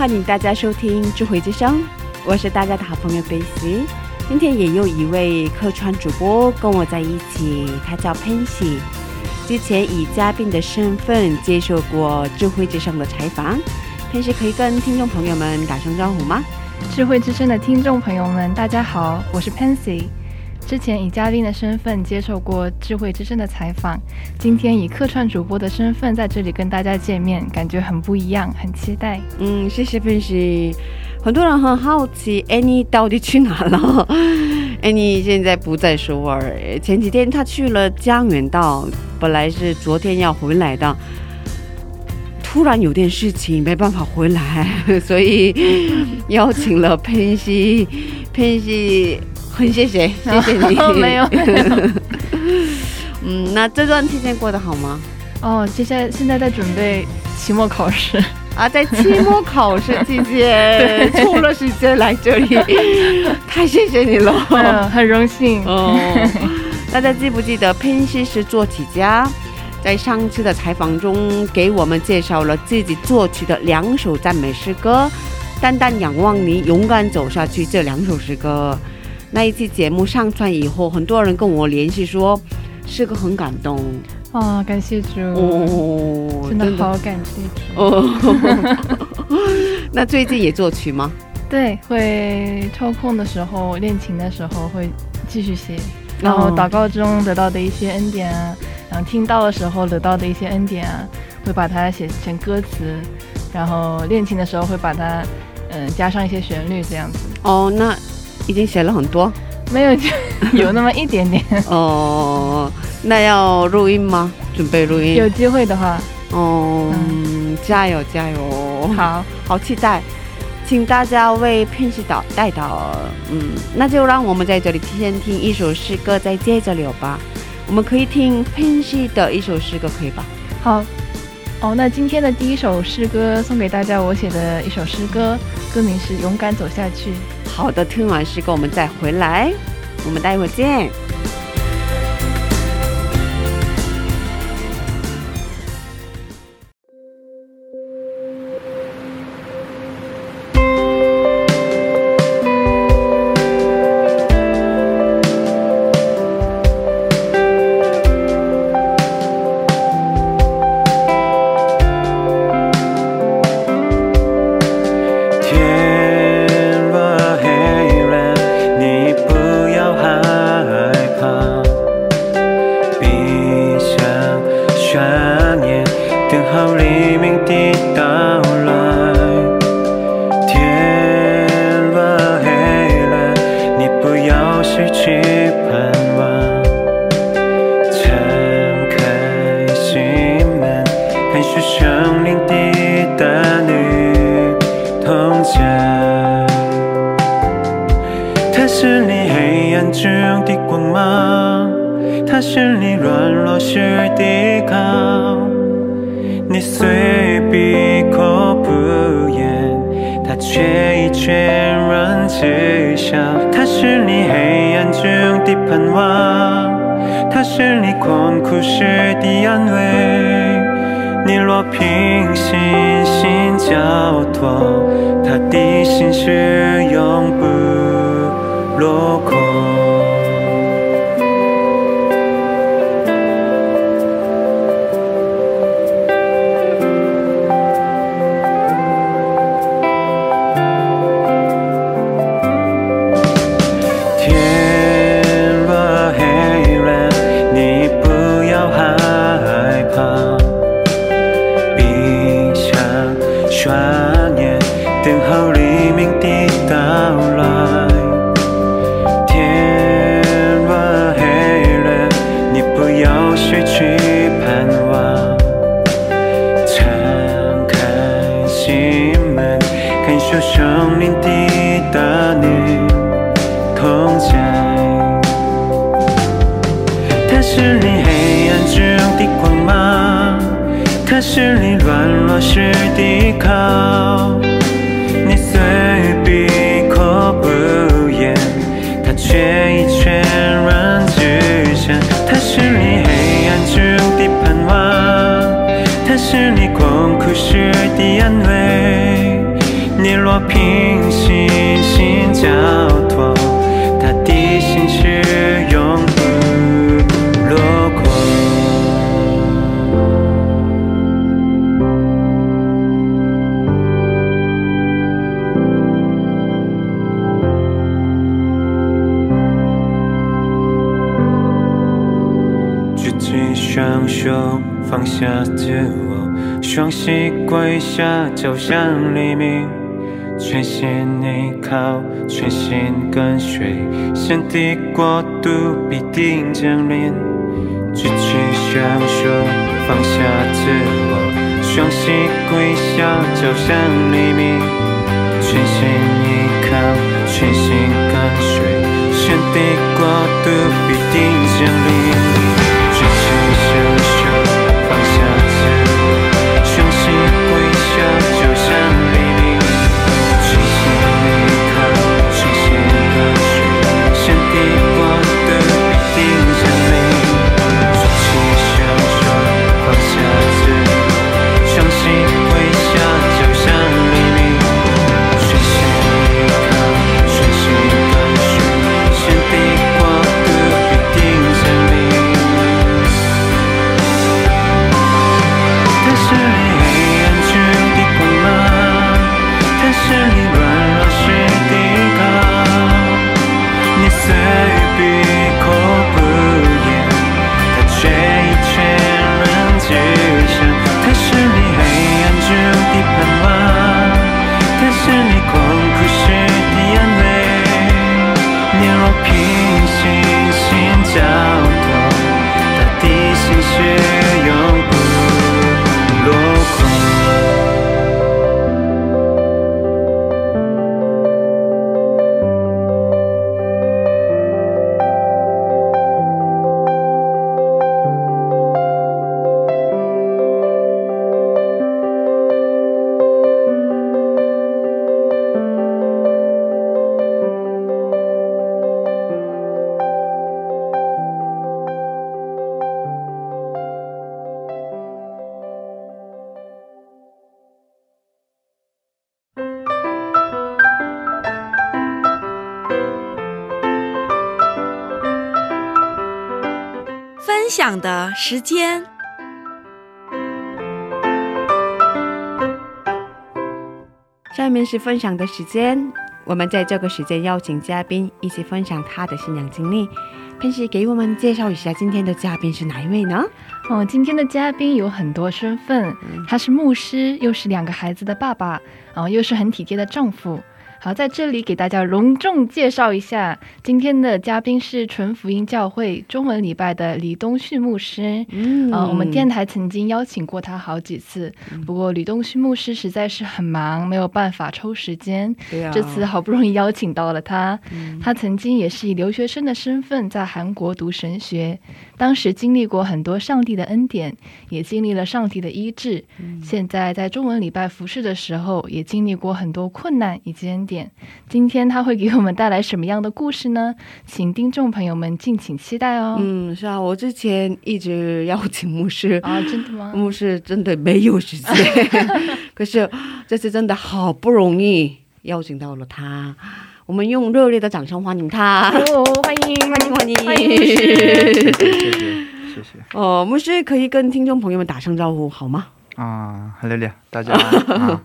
欢迎大家收听智慧之声，我是大家的好朋友贝西。今天也有一位客串主播跟我在一起，他叫潘喜。之前以嘉宾的身份接受过智慧之声的采访，潘喜可以跟听众朋友们打声招呼吗？智慧之声的听众朋友们，大家好，我是 Pansy。之前以嘉宾的身份接受过智慧之声的采访，今天以客串主播的身份在这里跟大家见面，感觉很不一样，很期待。嗯，谢谢潘喜。很多人很好奇，Annie 到底去哪了？Annie 现在不在首尔，前几天他去了江原道，本来是昨天要回来的，突然有点事情没办法回来，所以邀请了潘西。潘西，很谢谢，谢谢你。没有没有。嗯，那这段期间过得好吗？哦，接下来现在在准备期末考试。啊，在期末考试期间 抽了时间来这里，太谢谢你了，嗯，很荣幸。哦，大家记不记得潘西是作曲家？在上次的采访中，给我们介绍了自己作曲的两首赞美诗歌，《淡淡仰望你，勇敢走下去》这两首诗歌。那一期节目上传以后，很多人跟我联系说，是个很感动。哦，感谢主，哦，真的好感谢主。哦，那最近也作曲吗？对，会抽空的时候练琴的时候会继续写，然后祷告中得到的一些恩典啊，然后听到的时候得到的一些恩典啊，会把它写成歌词，然后练琴的时候会把它嗯、加上一些旋律这样子。哦，那已经写了很多。没有，有那么一点点。哦，那要录音吗？准备录音。有机会的话，哦，嗯，加油加油！好，好期待，请大家为片西岛带到。嗯，那就让我们在这里先听一首诗歌，再接着聊吧。我们可以听片西的一首诗歌，可以吧？好。哦，那今天的第一首诗歌送给大家，我写的一首诗歌，歌名是《勇敢走下去》。好的，听完诗歌我们再回来，我们待会儿见。面是分享的时间，我们在这个时间邀请嘉宾一起分享他的信仰经历。平时给我们介绍一下今天的嘉宾是哪一位呢？哦，今天的嘉宾有很多身份，他是牧师，又是两个孩子的爸爸，啊、又是很体贴的丈夫。好，在这里给大家隆重介绍一下，今天的嘉宾是纯福音教会中文礼拜的李东旭牧师。嗯呃，我们电台曾经邀请过他好几次，不过李东旭牧师实在是很忙，没有办法抽时间。对啊这次好不容易邀请到了他，他曾经也是以留学生的身份在韩国读神学，当时经历过很多上帝的恩典，也经历了上帝的医治。嗯现在在中文礼拜服侍的时候，也经历过很多困难以及恩典。今天他会给我们带来什么样的故事呢？请听众朋友们敬请期待哦。嗯，是啊，我之前一直邀请牧师，啊，真的吗？牧师真的没有时间，可是这次真的好不容易邀请到了他，我们用热烈的掌声欢迎他。哦，欢迎，欢迎欢迎欢迎牧师。谢谢谢谢哦，牧师可以跟听众朋友们打声招呼好吗？啊，哈利路亚，大家 啊，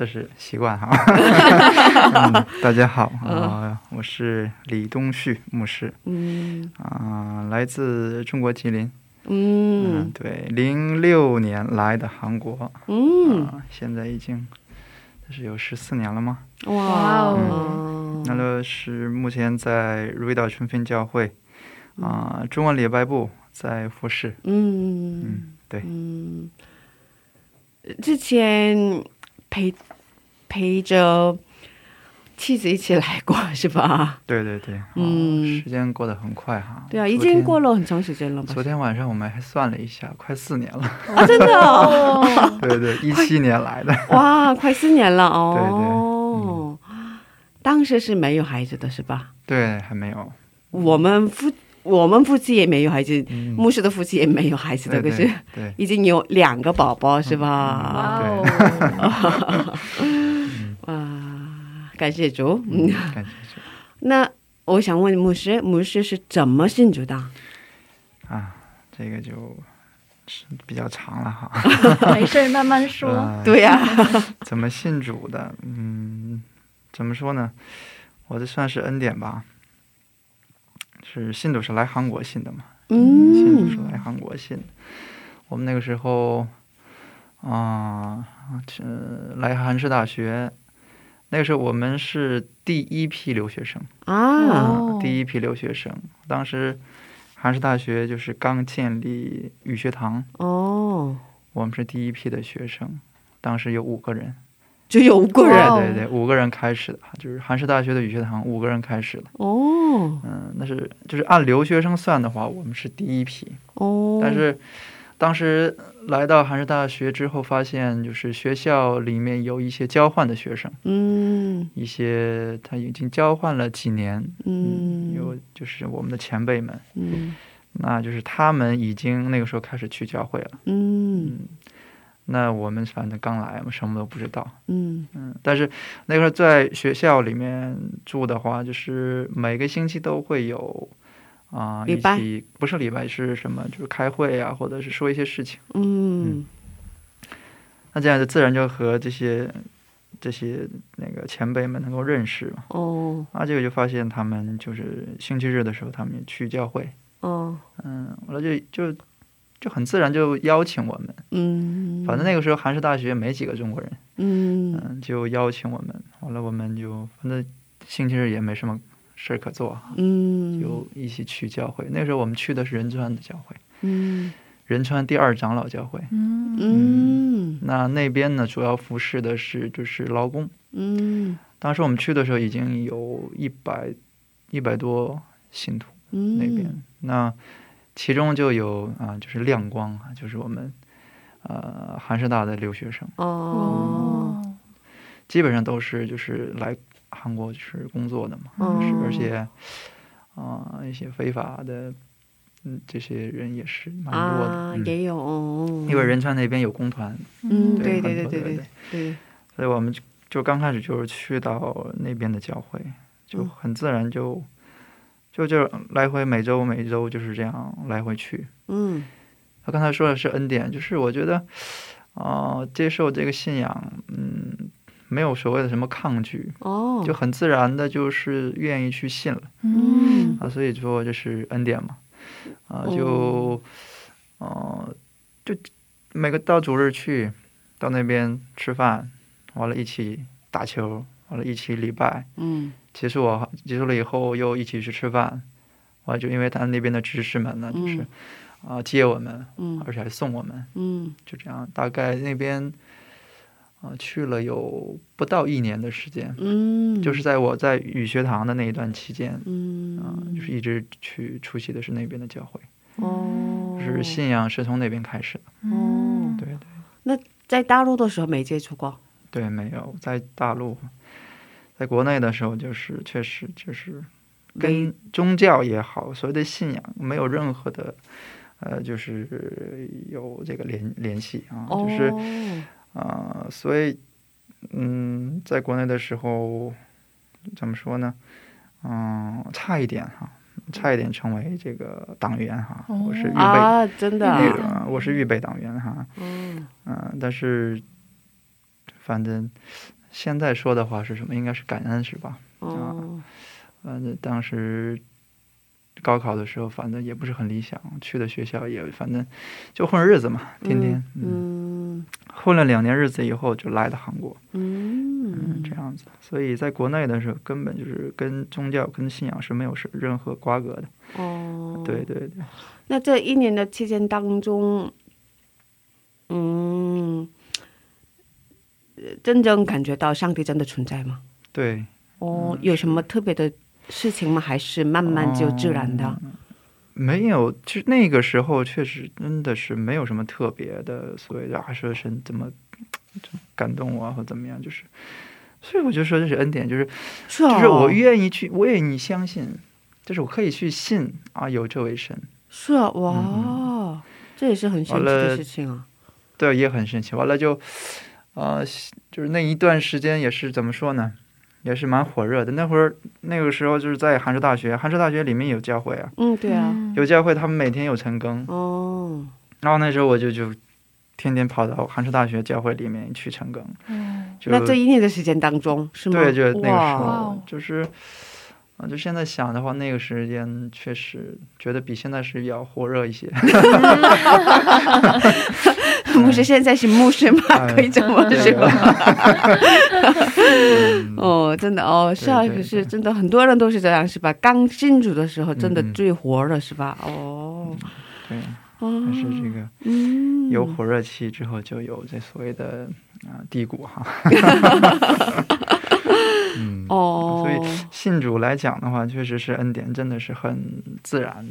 这是习惯哈、嗯。大家好啊、我是李东旭牧师嗯啊、来自中国吉林。嗯嗯，对，零六年来的韩国啊、嗯，现在已经这是有十四年了吗？哇哇哦，那个是目前在瑞岛春分教会啊、中文礼拜部在服侍。嗯嗯，对，嗯，之前陪陪着妻子一起来过，是吧？对对对，嗯嗯，时间过得很快哈。对啊，已经过了很长时间了吧？昨天晚上我们还算了一下，快四年了。啊，真的哦，哦，对对，一七年来的。哇，快四年了哦。对对当时是没有孩子的是吧？对，还没有。我们夫我们夫妻也没有孩子，嗯，牧师的夫妻也没有孩子的，对可是对对，已经有两个宝宝是哇吧？感谢主。嗯，感谢主那我想问牧师，牧师是怎么信主的？啊，这个就是比较长了哈。没事儿，慢慢说。呃 对呀、怎么信主的？嗯，怎么说呢？我这算是恩典吧。是信主是来韩国信的嘛？嗯信主嗯是来韩国信的。我们那个时候啊，这、来韩式大学，那个时候我们是第一批留学生，啊，哦第一批留学生。当时韩师大学就是刚建立语学堂，哦，我们是第一批的学生，当时有五个人。就有五个人哇哦对对，五个人开始的，就是韩式大学的语学堂五个人开始的。哦嗯，那是就是按留学生算的话，我们是第一批。哦，但是当时来到韩式大学之后，发现就是学校里面有一些交换的学生，嗯。一些他已经交换了几年，嗯。有就是我们的前辈们，嗯。那就是他们已经那个时候开始去教会了。嗯那我们反正刚来嘛，什么都不知道。嗯。嗯，但是那个时候在学校里面住的话，就是每个星期都会有啊、礼拜一起不是礼拜是什么，就是开会啊，或者是说一些事情。嗯那这样就自然就和这些这些那个前辈们能够认识嘛。哦啊，这个就发现他们就是星期日的时候，他们也去教会，哦嗯，完了就就就很自然就邀请我们。嗯，反正那个时候韩式大学没几个中国人，嗯嗯，就邀请我们，完了我们就反正星期日也没什么事儿可做，嗯。就一起去教会。那时候我们去的是仁川的教会，嗯。仁川第二长老教会。嗯。嗯。那那边呢，主要服侍的是就是劳工。嗯。当时我们去的时候，已经有一百一百多信徒嗯。那边，那其中就有啊，就是亮光啊，就是我们呃韩师大的留学生，哦。哦，基本上都是就是来韩国就是工作的嘛，而且啊、一些非法的嗯这些人也是蛮多的，也有哦，因为仁川那边有工团，嗯对对对对对对。所以我们就就刚开始就是去到那边的教会，就嗯。很自然就、就就来回每周每周就是这样来回去。嗯。他刚才说的是恩典，就是我觉得啊、接受这个信仰，嗯，没有所谓的什么抗拒，哦。就很自然的就是愿意去信了。嗯。啊，所以说就是恩典嘛，啊，哦。就呃就每个到主日去到那边吃饭，完了一起打球，完了一起礼拜，嗯。结束啊，结束了以后又一起去吃饭，完了就因为他那边的执事们呢，就是嗯啊、接我们，嗯。而且还送我们，嗯。就这样，大概那边啊、去了有不到一年的时间，嗯，就是在我在语学堂的那一段期间，啊、嗯就是一直去出席的是那边的教会，哦，就是信仰是从那边开始的，哦，对。对。那在大陆的时候没接触过，对，没有在大陆，在国内的时候就是确实就是跟宗教也好，所谓的信仰没有任何的。呃，就是有这个联联系啊，哦，就是啊、所以，嗯，在国内的时候，怎么说呢？嗯，差一点哈，差一点成为这个党员哈。哦我是预备，啊，真的我是预备党员哈。嗯嗯、但是，反正现在说的话是什么？应该是感恩是吧？哦反正当时高考的时候，反正也不是很理想，去的学校也反正就混日子嘛，天天。嗯嗯混了两年日子以后，就来的韩国。嗯嗯，这样子，所以在国内的时候，根本就是跟宗教、跟信仰是没有是任何瓜葛的。哦，对对对，那这一年的期间当中，嗯，真正感觉到上帝真的存在吗？对，哦，有什么特别的事情吗？还是慢慢就自然的？没有，其实那个时候确实真的是没有什么特别的所谓的啊，说神怎么感动我啊，或怎么样，就是，所以我就说这是恩典，就是就是我愿意去，我愿意相信，就是我可以去信啊，有这位神，是啊，哇，嗯这也是很神奇的事情啊。对，也很神奇。完了就，呃，就是那一段时间也是怎么说呢，也是蛮火热的。那会儿那个时候就是在函授大学，函授大学里面有教会啊，嗯，对啊，有教会，他们每天有晨更，哦，然后那时候我就就天天跑到函授大学教会里面去晨更，嗯，就那这一年的时间当中是吗？对，就那个时候哦就是。啊，就现在想的话，那个时间确实觉得比现在是要火热一些。牧师现在是牧师吗？哎可以这么对说。嗯 哦，真的哦，是啊，对对可是真的很多人都是这样，是吧？刚进主的时候，真的最火了，是吧？哦，对，哦但是这个嗯，有火热期之后，就有这所谓的啊、低谷哈。嗯，哦，所以信主来讲的话，确实是恩典，真的是很自然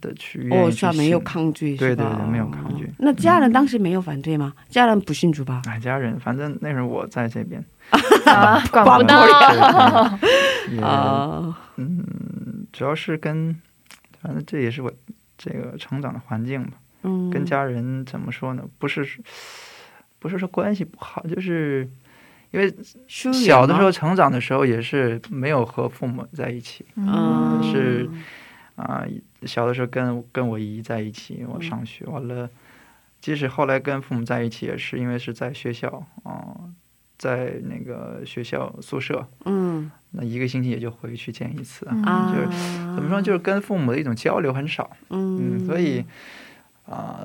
的去愿哦，意去是啊，没有抗拒，对对对没有抗拒。哦那家人当时没有反对吗？家人不信主吧？哎，家人，反正那时候我在这边，啊，管不到，也啊，嗯，主要是跟，反正这也是我这个成长的环境吧。嗯，跟家人怎么说呢？不是，不是说关系不好，就是因为小的时候成长的时候也是没有和父母在一起嗯。是啊、小的时候跟跟我姨在一起，我上学完了，即使后来跟父母在一起，也是因为是在学校啊、在那个学校宿舍，嗯。那一个星期也就回去见一次。就是怎么说，就是跟父母的一种交流很少，嗯。嗯，所以啊、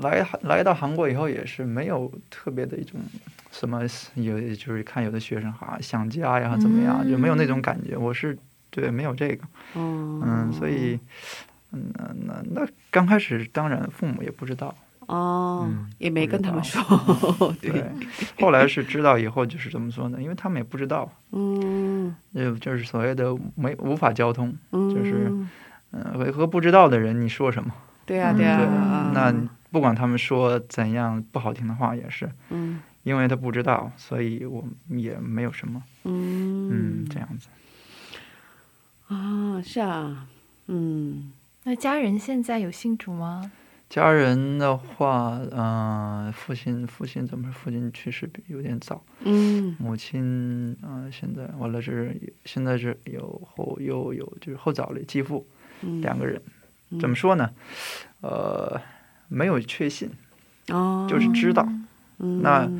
来来到韩国以后也是没有特别的一种什么有就是看有的学生哈想家呀怎么样，就没有那种感觉。我是对没有这个，哦。嗯，所以嗯那那那刚开始当然父母也不知道，哦嗯，也没跟他们说，对。对，，后来是知道以后就是怎么说呢？因为他们也不知道，嗯。就就是所谓的没无法交通，嗯，就是嗯。和和不知道的人你说什么？对呀对呀那不管他们说怎样不好听的话，也是嗯因为他不知道，所以我也没有什么，嗯嗯，这样子。啊，是啊，嗯那家人现在有信主吗？家人的话，嗯、父亲父亲怎么说？父亲去世有点早，嗯母亲，嗯、现在完了是现在是有后又有就是后早的继父嗯，两个人，怎么说呢？呃，没有确信，哦，就是知道，嗯那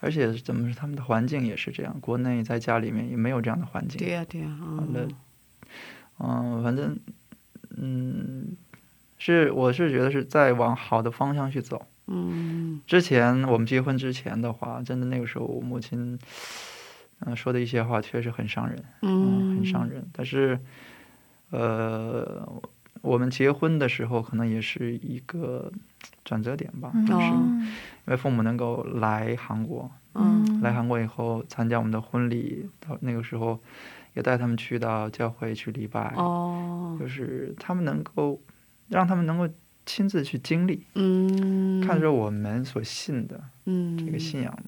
而且怎么说？他们的环境也是这样，国内在家里面也没有这样的环境。对呀对呀，完了嗯嗯，反正，嗯，是我是觉得是在往好的方向去走。嗯之前我们结婚之前的话，真的那个时候我母亲，嗯、说的一些话确实很伤人，嗯，很伤人。但是，呃，我们结婚的时候可能也是一个转折点吧，嗯。就是哦。因为父母能够来韩国，嗯。来韩国以后参加我们的婚礼，到那个时候也带他们去到教会去礼拜，哦。就是他们能够让他们能够亲自去经历，嗯，看着我们所信的嗯。这个信仰，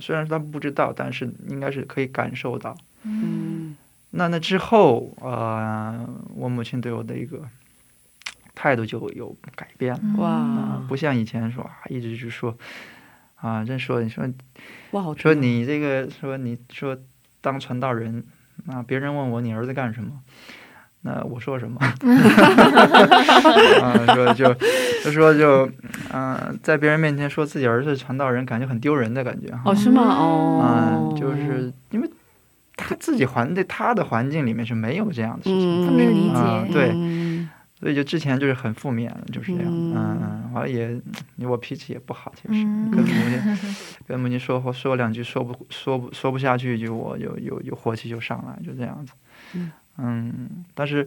虽然说他们不知道，但是应该是可以感受到。嗯。那那之后，呃，我母亲对我的一个态度就有改变了，哇啊，不像以前说啊，一直就说啊，真说你说哇说啊。你这个说你说当传道人啊，别人问我你儿子干什么，那我说什么？啊，说就就说就嗯、在别人面前说自己儿子是传道人，感觉很丢人的感觉哈。哦是吗？啊哦，就是因为他自己环在他的环境里面是没有这样的事情，嗯他没有理解啊对嗯所以就之前就是很负面的，就是这样。嗯嗯嗯，完了也我脾气也不好，其实嗯跟母亲 跟母亲说话说两句说不说不说不下去，就我有有有火气就上来，就这样子。嗯嗯，但是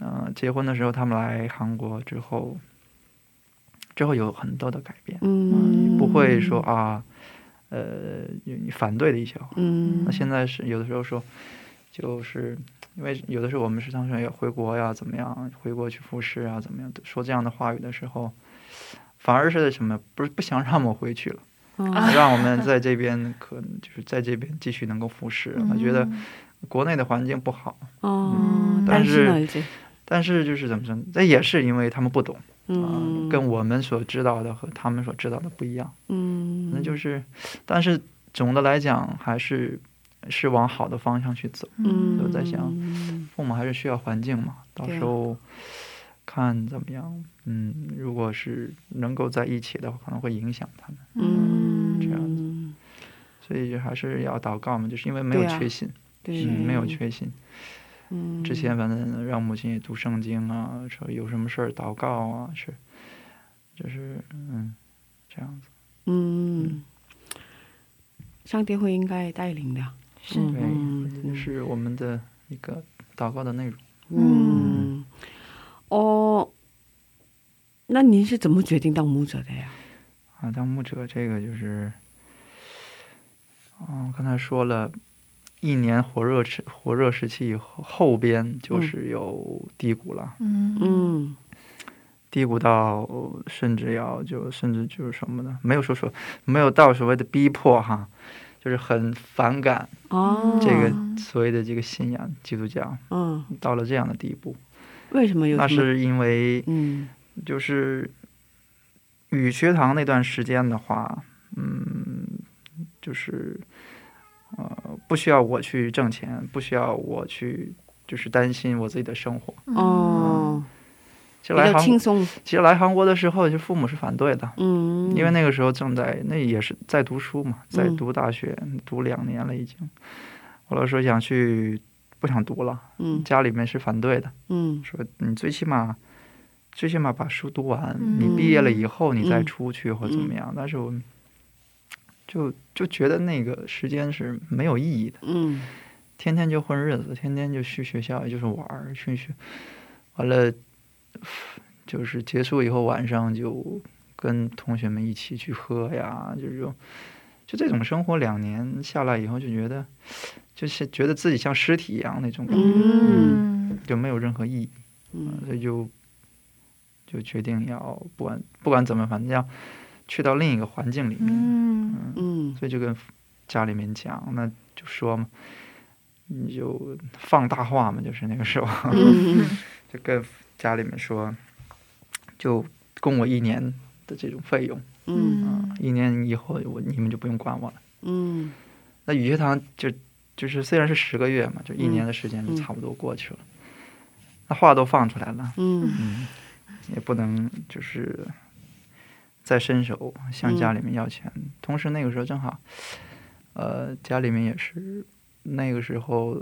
嗯、呃结婚的时候他们来韩国之后，之后有很多的改变，嗯不会说啊。呃反对的一些话。嗯那现在是有的时候说，就是因为有的时候我们是当时要回国呀，怎么样，回国去复试啊，怎么样，说这样的话语的时候，反而是什么，不是不想让我回去了，哦让我们在这边可能就是在这边继续能够复试。我觉得国内的环境不好，哦，但是但是就是怎么说，这也是因为他们不懂啊、嗯，跟我们所知道的和他们所知道的不一样。嗯，那就是，但是总的来讲还是是往好的方向去走。嗯，就在想父母还是需要环境嘛，到时候看怎么样。嗯，如果是能够在一起的话，可能会影响他们，嗯，这样子所以还是要祷告嘛，就是因为没有对啊缺信，对，嗯，没有缺心。嗯，之前反正让母亲也读圣经啊，说有什么事儿祷告啊，是，就是嗯，这样子。嗯，上帝会应该带领的，嗯这是我们的一个祷告的内容。嗯，哦，那您是怎么决定当牧者的呀？啊，当牧者这个就是，嗯，刚才说了，一年火热时火热时期以后，后边就是有低谷了，嗯。嗯。低谷到甚至要就甚至就是什么呢？没有说说没有到所谓的逼迫哈，就是很反感哦，这个所谓的这个信仰基督教，嗯，到了这样的地步，为什么有什么？那是因为嗯就是语学堂那段时间的话，嗯，就是呃，不需要我去挣钱，不需要我去就是担心我自己的生活。哦，其实来韩轻松，其实来韩国的时候，就父母是反对的，嗯，因为那个时候正在那也是在读书嘛，在嗯。读大学，读两年了已经。我老说想去，不想读了，嗯。家里面是反对的，嗯。说你最起码，最起码把书读完，嗯。你毕业了以后你再嗯出去或怎么样。但是我就就觉得那个时间是没有意义的，嗯。天天就混日子，天天就去学校就是玩儿，去学，完了就是结束以后晚上就跟同学们一起去喝呀，就这种。就这种生活两年下来以后，就觉得就是觉得自己像尸体一样那种感觉，嗯就没有任何意义。嗯所以就就决定要不管不管怎么，反正要去到另一个环境里面。嗯嗯所以就跟家里面讲，那就说嘛，你就放大话嘛，就是那个时候，嗯 就跟家里面说，就供我一年的这种费用。嗯。啊，一年以后我你们就不用管我了。嗯。那语学堂就就是虽然是十个月嘛，就一年的时间就嗯。差不多过去了，那话都放出来了。嗯。嗯，也不能就是再伸手向家里面要钱。同时那个时候正好，呃，家里面也是那个时候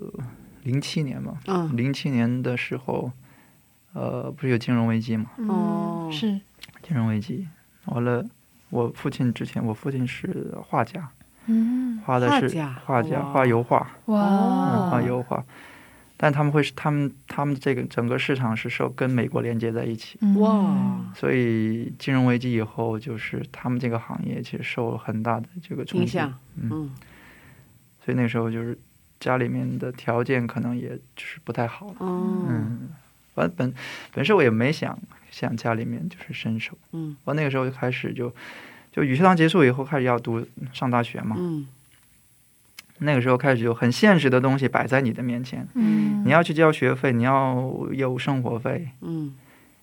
零七年嘛，嗯。零七年的时候，呃，不是有金融危机嘛？哦。是。金融危机完了，我父亲之前，我父亲是画家，嗯。画的是画家？画油画，哇。嗯，画油画。但他们会是他们他们这个整个市场是受跟美国连接在一起，嗯。哇。所以金融危机以后，就是他们这个行业其实受了很大的这个冲击。影响。嗯，嗯。所以那时候就是家里面的条件可能也就是不太好了。哦。嗯，完本本身我也没想向家里面就是伸手，嗯。我那个时候就开始就就语学堂结束以后开始要读上大学嘛，嗯。那个时候开始就很现实的东西摆在你的面前，嗯。你要去交学费，你要有生活费，嗯。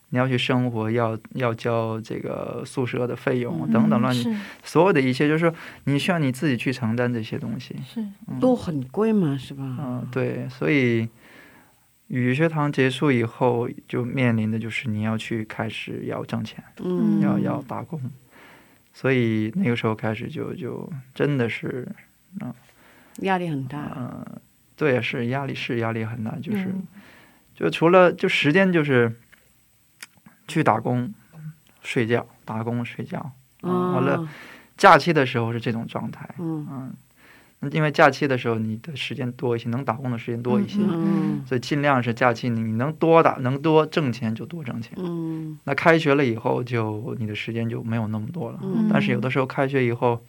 你要去生活，要要交这个宿舍的费用嗯等等乱所有的一切，就是说你需要你自己去承担这些东西。是。嗯。都很贵嘛是吧？嗯，对，所以语学堂结束以后，就面临的就是你要去开始要挣钱，嗯。要要打工，所以那个时候开始就就真的是嗯，压力很大。嗯、对，是压力是压力很大，就是、嗯。就除了就时间就是去打工、睡觉、打工睡觉，嗯完了啊假期的时候是这种状态，嗯因为假期的时候你的时间多一些，能打工的时间多一些，嗯所以尽量是假期你你能多打能多挣钱就多挣钱。嗯。那开学了以后就你的时间就没有那么多了，嗯。但是有的时候开学以后，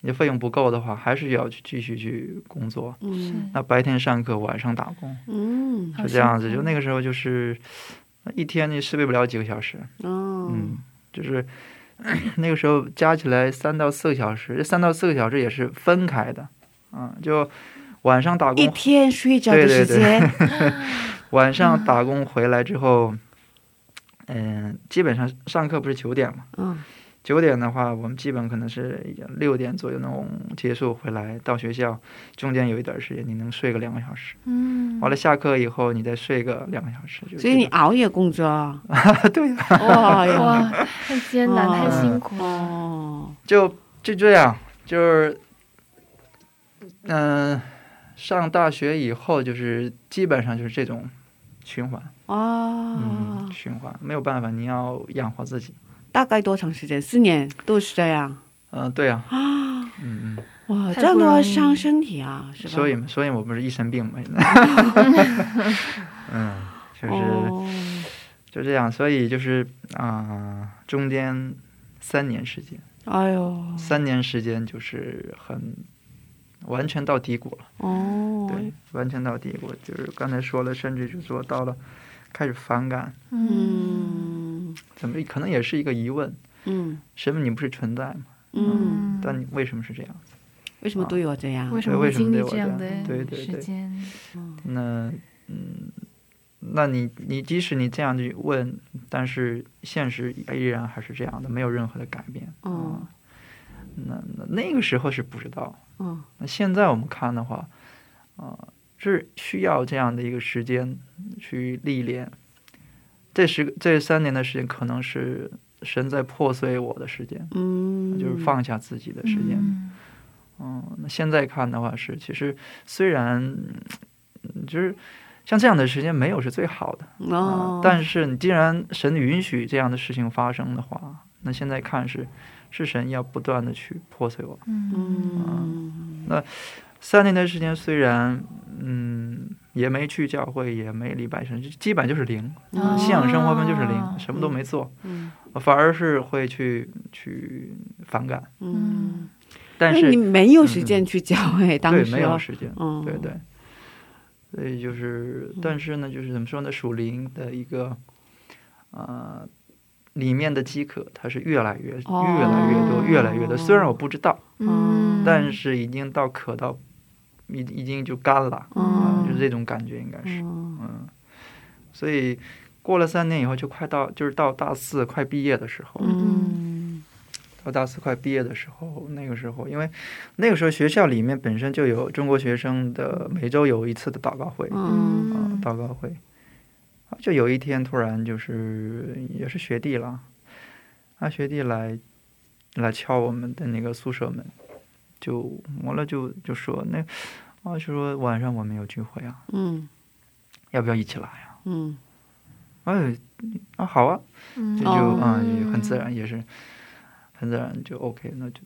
你的费用不够的话，还是要去继续去工作。嗯。那白天上课，晚上打工，嗯是这样子。就那个时候就是一天你睡不了几个小时，哦。嗯，就是 那个时候加起来三到四个小时，这三到四个小时也是分开的，嗯，就晚上打一工，天睡觉的对对对时间，晚上打工回来之后，嗯，基本上上课不是九点嘛，嗯九点的话，我们基本可能是六点左右那种结束回来到学校，中间有一段时间你能睡个两个小时，嗯，完了下课以后你再睡个两个小时，就所以你熬夜工作啊？对呀、哇呀！哇，太艰难，哦太辛苦了。哦，就就这样，就是嗯、上大学以后就是基本上就是这种循环，啊嗯，，循环没有办法，你要养活自己，大概多长时间？四年都是这样。嗯、对呀、啊？嗯嗯。哇，这样的话不容易伤身体啊，是吧？所以，所以我不是一身病嘛，现在。嗯，就是、哦，就这样，所以就是啊、中间三年时间，哎呦，三年时间就是很完全到低谷了，哦，对，完全到低谷，就是刚才说了，甚至就说到了开始反感，嗯怎么可能也是一个疑问，嗯什么你不是存在吗？嗯，但你为什么是这样？为什么对我这样？为什么对为什么经历对我这样的对对对时间？那嗯，那你你即使你这样去问，但是现实依然还是这样的，没有任何的改变。嗯啊那那那个时候是不知道，嗯那现在我们看的话，啊、是需要这样的一个时间去历练。这十这三年的时间，可能是神在破碎我的时间，嗯，就是放下自己的时间。嗯嗯，那现在看的话是，其实虽然嗯就是像这样的时间没有是最好的啊、哦，但是你既然神允许这样的事情发生的话，那现在看是是神要不断的去破碎我。嗯那三年的时间虽然嗯也没去教会，也没礼拜神，基本就是零，哦信仰生活中就是零，什么都没做，嗯反而是会去去反感。嗯，但是你是没有时间去教会，当对时没有时间，嗯，对对，所以就是，但是呢，就是怎么说呢，属灵的一个，呃，里面的饥渴，它是越来越、哦越来越多，越来越多。虽然我不知道，嗯，但是已经到渴到，已已经就干了，就是这种感觉，应该是，嗯嗯，所以过了三年以后，就快到，就是到大四快毕业的时候，嗯。到大四快毕业的时候，那个时候，因为那个时候学校里面本身就有中国学生的每周有一次的祷告会，啊、嗯祷告会，啊就有一天突然就是也是学弟了，啊学弟来来敲我们的那个宿舍门，就完了就就说那啊就说晚上我们有聚会啊，嗯要不要一起来啊？嗯哎啊好啊，嗯这就哦啊、也很自然，也是很自然就 OK，那就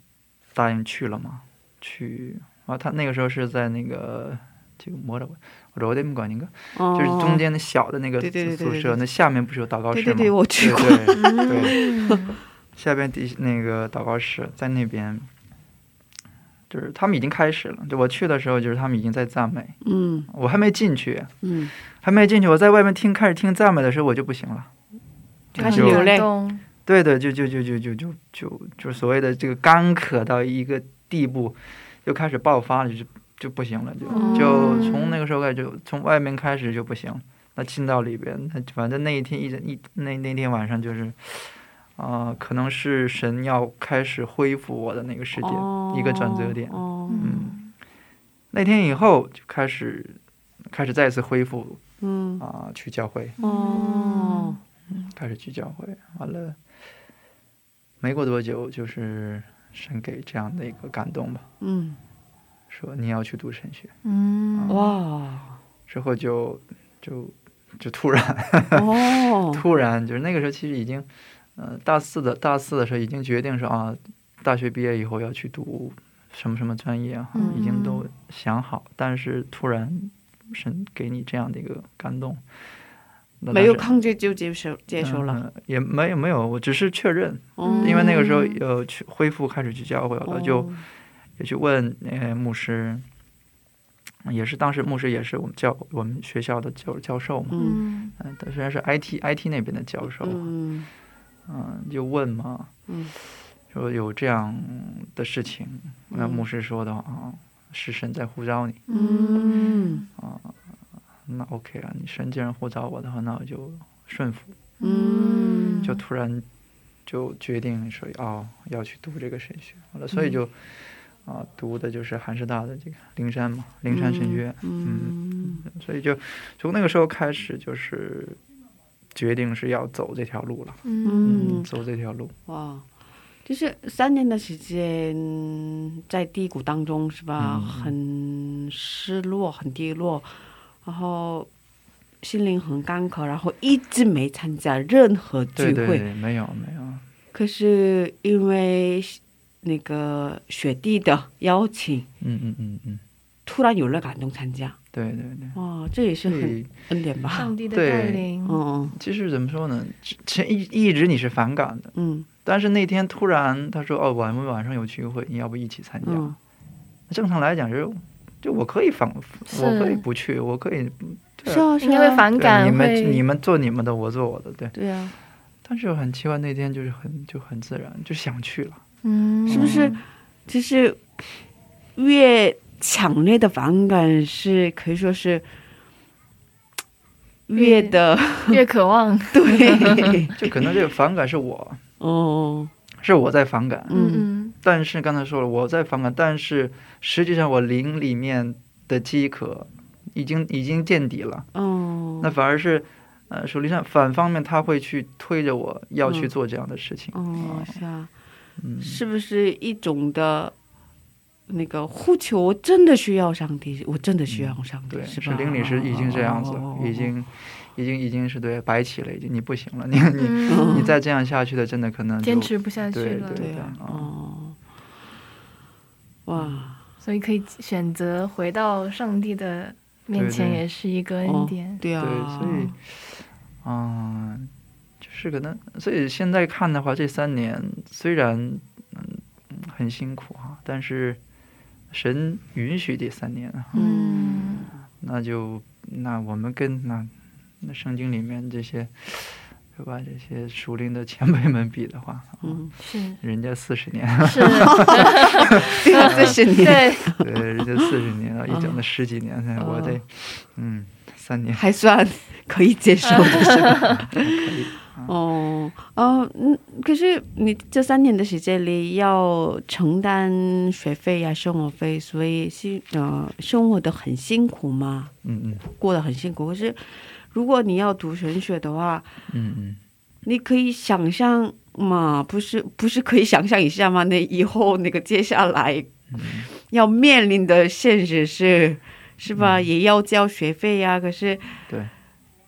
答应去了嘛。去啊，他那个时候是在那个这个摩尔罗德姆馆那个，哦，就是中间的小的那个对对对对宿舍，对对那下面不是有祷告室吗？对对对，我去过，对对对，嗯 下边底那个祷告室在那边，就是他们已经开始了。就我去的时候，就是他们已经在赞美，嗯我还没进去，嗯，还没进去，我在外面听开始听赞美的时候，我就不行了。就开始流泪对对的，就就就就就就就就所谓的这个干渴到一个地步，就开始爆发了，就就不行了，就嗯就从那个时候开始，就从外面开始就不行。那进到里边，那反正那一天一整一那那天晚上就是，啊、可能是神要开始恢复我的那个时间，一个转折点。哦，嗯，那天以后就开始开始再次恢复嗯啊、去教会，哦，开始去教会，完了，没过多久，就是神给这样的一个感动吧，嗯，说你要去读神学，嗯哇，之后就就就突然哦，突然就是那个时候其实已经，呃，大四的大四的时候已经决定说啊，大学毕业以后要去读什么什么专业啊，嗯已经都想好，但是突然神给你这样的一个感动，没有抗拒就接受接受了，嗯也没有没有，我只是确认，哦。因为那个时候。有去恢复开始去教会了，就哦。也去问呃牧师，也是当时牧师也是我们教我们学校的教教授嘛，嗯。嗯，他虽然是 IT IT 那边的教授，嗯嗯，就问嘛，嗯。说有这样的事情，那嗯牧师说的话啊，是神在呼召你嗯。啊，那 OK 啊，你神既然呼召我的话，那我就顺服，嗯。就突然就决定说哦要去读这个神学，好了，所以就啊读的就是韩师大的这个灵山嘛，灵山神学，嗯。所以就从那个时候开始就是决定是要走这条路了，嗯嗯，走这条路，哇，就是三年的时间在低谷当中是吧？嗯很失落，很低落，然后心灵很干渴，然后一直没参加任何聚会。对对对，没有没有，可是因为那个雪地的邀请，嗯嗯嗯嗯，突然有了感动参加。对对对。哇，这也是很恩典吧？上帝的对带领，嗯其实怎么说呢？前一一直你是反感的，嗯但是那天突然他说：“哦，我们晚上有聚会，你要不一起参加？”嗯正常来讲是，就我可以反，是我可以不去，我可以对是啊是应该会啊，对反感，你们会你们做你们的，我做我的，对。对啊，但是很奇怪，那天就是很就很自然，就想去了。嗯，是不是？就是越强烈的反感是可以说是越的 越渴望？对，就可能这个反感是我，哦，是我在反感，嗯。嗯但是刚才说了，我在反感，但是实际上我灵里面的饥渴已经已经见底了。哦，那反而是，呃，手里上反方面他会去推着我要去嗯做这样的事情。哦是啊，嗯，是不是一种的那个呼求？我真的需要上帝，我真的需要上帝，对，是吧？是灵里是已经这样子已经，已经已经是对白起了，已经你不行了，你你嗯。你再这样下去的，真的可能坚持不下去了，对。哦，哇，所以可以选择回到上帝的面前，也是一个恩哦典。对啊，对，所以，嗯，就是可能，所以现在看的话，这三年虽然嗯嗯很辛苦哈，但是神允许这三年啊，嗯，那就那我们跟那那圣经里面这些，对吧？这些属灵的前辈们比的话，嗯，是。人家四十年，是，对啊，这是你对，对，人家四十年了，一整的十几年，我得哦，嗯，三年，还算可以接受的是吧？可以，哦，哦，嗯，可是你这三年的时间里要承担学费呀、生活费，所以辛呃生活的很辛苦嘛，嗯嗯过得很辛苦。可是如果你要读神学的话，嗯嗯，你可以想象嘛，不是不是可以想象一下吗？那以后那个接下来嗯要面临的现实是。是吧？也要交学费呀、可是对，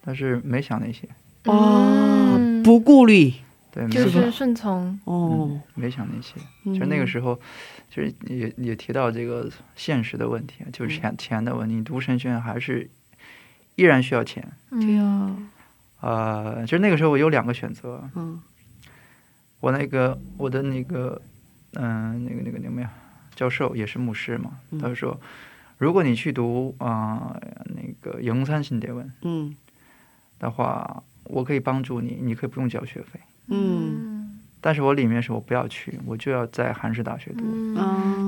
但是没想那些，哦，嗯不顾虑对，没就想是顺从，哦嗯，，没想那些。其其实那个时候，其实也也提到这个现实的问题，啊就是钱钱的问题。你读神学院还是依然需要钱。对啊，呃，其实那个时候我有两个选择，嗯我那个我的那个嗯、那个那个那个呀，教授也是牧师嘛，嗯他就说，如果你去读啊、那个영산신대원 嗯的话， 我可以帮助你，你可以不用交学费。嗯但是我里面是我不要去，我就要在韩式大学读。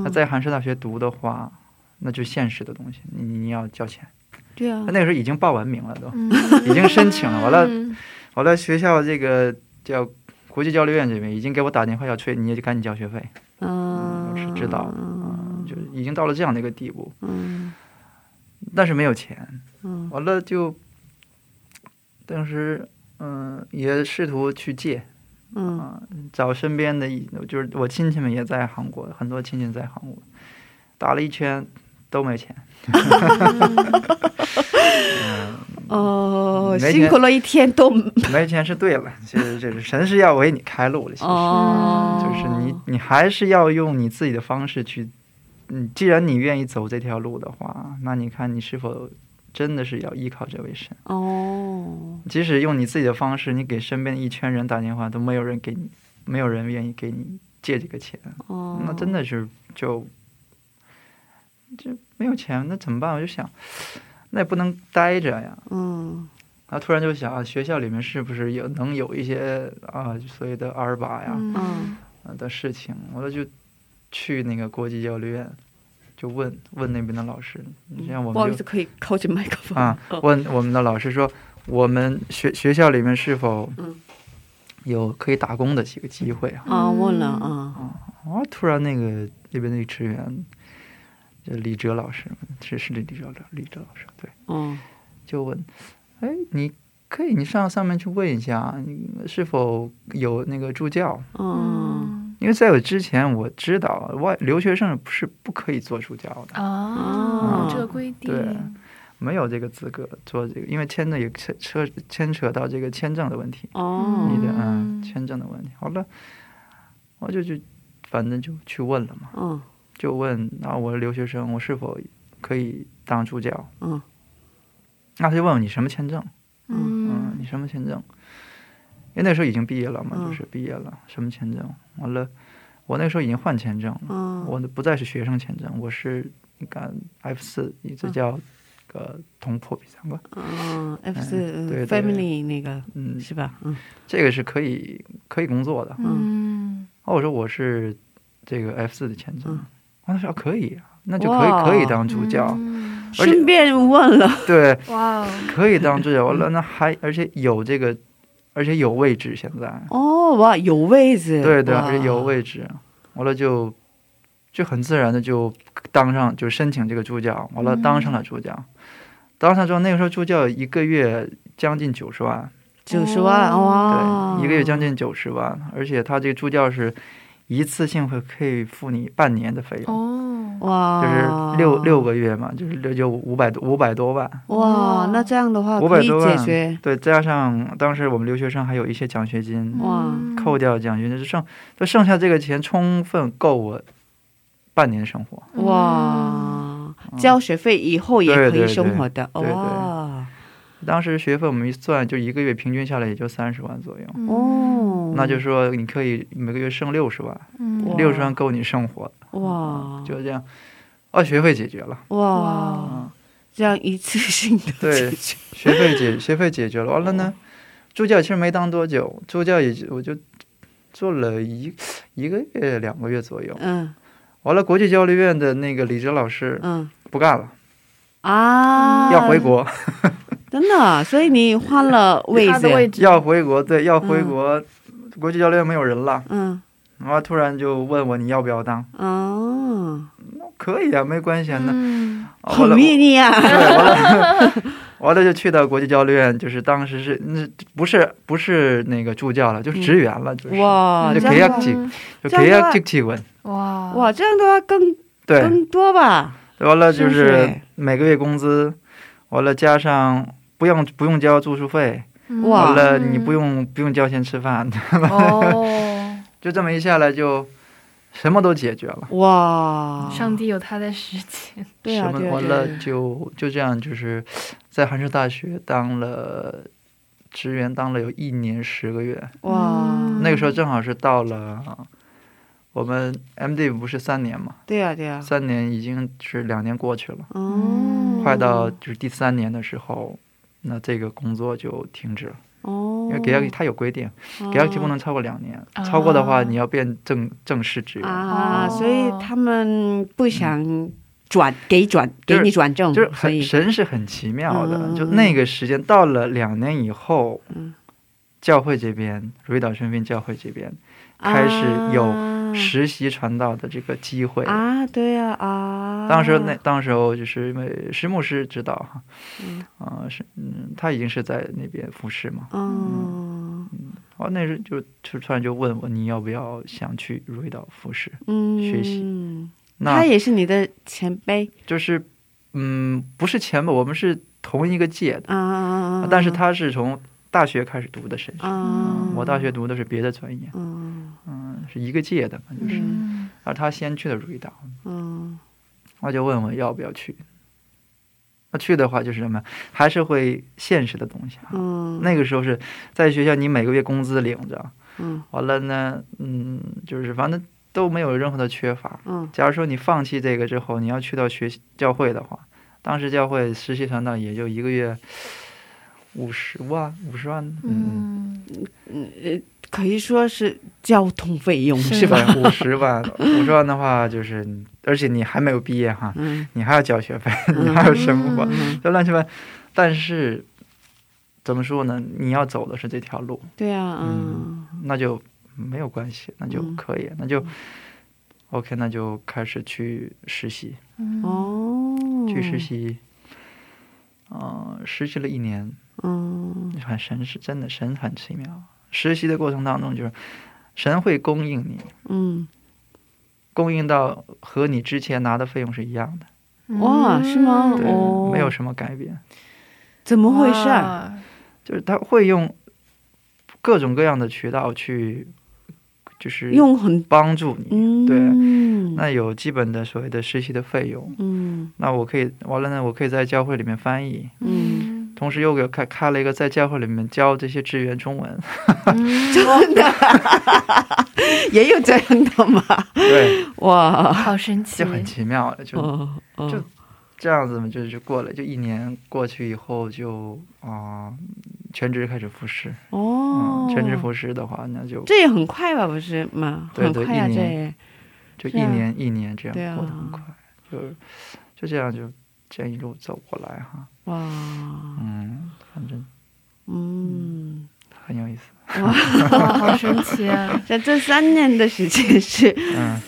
那在韩式大学读的话，那就现实的东西，你你要交钱。对啊那，个时候已经报完名了都，嗯已经申请了。完了，嗯完了学校这个叫国际交流院这边已经给我打电话要催，你也就赶紧交学费。嗯我是知道，嗯，就已经到了这样的一个地步，嗯但是没有钱。嗯完了就当时嗯也试图去借嗯。啊，找身边的一就是我亲戚们也在韩国，很多亲戚在韩国，打了一圈都没钱。嗯，哦，辛苦了一天都没钱是对了，其实这是神是要为你开路的，其实、哦，就是你。你还是要用你自己的方式去，嗯，既然你愿意走这条路的话，那你看你是否真的是要依靠这位神？哦，即使用你自己的方式，你给身边一圈人打电话，都没有人给你，没有人愿意给你借这个钱，哦，那真的是就就没有钱，那怎么办？我就想，那也不能待着呀。嗯然后突然就想，啊学校里面是不是有能有一些啊所谓的二八呀、嗯啊的事情？我就去那个国际交流院，就问问那边的老师，你像我们就不好意思，可以靠近麦克风。啊哦。问我们的老师说，我们学学校里面是否嗯。有可以打工的几个机会啊？啊，问了啊，啊，突然那个那边那个职员，就李哲老师，是是李哲李哲老师，对，嗯就问，哎，你可以你上上面去问一下，你是否有那个助教？嗯因为在我之前我知道外留学生不是不可以做助教的，哦，这个规定，对没有这个资格做这个，因为签证也牵扯牵扯到这个签证的问题，哦你的嗯嗯签证的问题。好了，我就去，反正就去问了嘛。嗯就问那，我是留学生，我是否可以当助教？嗯那他就问我你什么签证？嗯，嗯你什么签证？因为那时候已经毕业了嘛，嗯就是毕业了，什么签证？完了，我那时候已经换签证了，嗯我不再是学生签证，我是你看 F 四，一直叫个同破比三个，嗯，F 四 family 那个嗯，是吧？嗯这个是可以可以工作的。嗯哦，我说我是这个 F 四的签证，嗯他说啊可以啊，那就可以可以当助教，顺便问了，对，哇哦，可以当助教。完了，那还而且有这个，而且有位置，现在哦哇，有位置，对对，而且有位置。完了就就很自然的就当上，就申请这个助教。完了嗯当上了助教，当上之后那个时候助教一个月将近九十万，九十万哇，对，一个月将近九十万，而且他这个助教是一次性会可以付你半年的费用。哦，哇，就是六六个月嘛，就是六就五百多五百多万，哇，那这样的话500可以多万解决。对，加上当时我们留学生还有一些奖学金，扣掉奖学金，就剩就剩下这个钱充分够我半年生活。哇，交学费以后也可以生活的对对哇，当时学费我们一算，就一个月平均下来也就三十万左右，嗯哦，那就是说你可以每个月剩六十万，六十万够你生活，哇。就这样，哦，学费解决了，哇，这样一次性的对学费解 学费解决了，完了呢，助教其实没当多久，助教也就我就做了一一个月两个月左右，嗯。完了国际交流院的那个李哲老师嗯。不干了，啊，要回国，真的，所以你换了位置，位置。要回国，对，要回嗯。国，国际教练没有人了，嗯然后突然就问我你要不要当，哦，可以啊，没关系啊，那嗯很啊完了秘密啊，完了，就去到国际交流院，就是当时是那不是不是那个助教了，就是职员了，就是哇，就给他几就给这样的话他几几文，哇。哇，这样的话更对，更多吧，完了就是每个月工资，完了加上不用不用交住宿费，完了你不用不用交钱吃饭，哦，就这么一下来就什么都解决了。哇，上帝有他的时间，对啊完了啊。就就这样，就是在韩州大学当了职员，当了有一年十个月。哇，嗯那个时候正好是到了我们 MD 不是三年嘛，对啊对啊，三年已经是两年过去了，哦，快到就是第三年的时候，那这个工作就停止了，哦，因为给他他有规定，给他不能超过两年，啊超过的话你要变正正式职员。啊，哦所以他们不想转给转给你转正，就是很神是很奇妙的，嗯。就那个时间到了两年以后，嗯。教会这边瑞岛圣宾教会这边开始有啊实习传道的这个机会。啊，对啊啊，当时那当时候就是因为石牧师知道哈，嗯。啊、是嗯，他已经是在那边服侍嘛，嗯哦，那时就就突然就问我你要不要想去瑞岛服侍？嗯。学习。他那也是你的前辈。就是嗯，不是前辈，我们是同一个届的，啊，但是他是从大学开始读的神学，啊，我大学读的是别的专业，嗯嗯，是一个届的嘛，就是，嗯。而他先去的瑞岛，嗯。他就问我要不要去。那去的话就是什么，还是会现实的东西啊。嗯，那个时候是在学校，你每个月工资领着，嗯。完了呢，嗯，就是反正都没有任何的缺乏。嗯。假如说你放弃这个之后，你要去到学教会的话，当时教会实习传道也就一个月五十万，五十万，嗯，嗯，可以说是交通费用是是吧？五十万，五十万的话就是，而且你还没有毕业哈，嗯，你还要交学费，你还要生活，嗯就乱七八糟。但是怎么说呢？你要走的是这条路，对啊，嗯那就没有关系，那就嗯可以，那就 OK，那就开始去实习，嗯，哦，去实，习，呃，实习了一年，嗯很神是真的，神很奇妙。实习的过程当中，就是神会供应你，嗯，供应到和你之前拿的费用是一样的，哇是吗？对，哦。没有什么改变。怎么回事？就是他会用各种各样的渠道去，就是用很帮助你。嗯。对。那有基本的所谓的实习的费用，嗯。那我可以完了呢，我可以在教会里面翻译，嗯，同时又给开开了一个在教会里面教这些职员中文。真的 也有这样的吗？对，哇，好神奇就，很奇妙了，就哦哦就这样子嘛，就就过了，就一年过去以后就啊、全职开始复试。哦嗯，，全职复试的话，那就这也很快吧？不是吗？对对很快啊，一年就一年一年这样过得很快，就就这样就这样一路走过来哈，哇，嗯，反正嗯，很有意思，哇，好神奇啊！在这三年的时间是，嗯，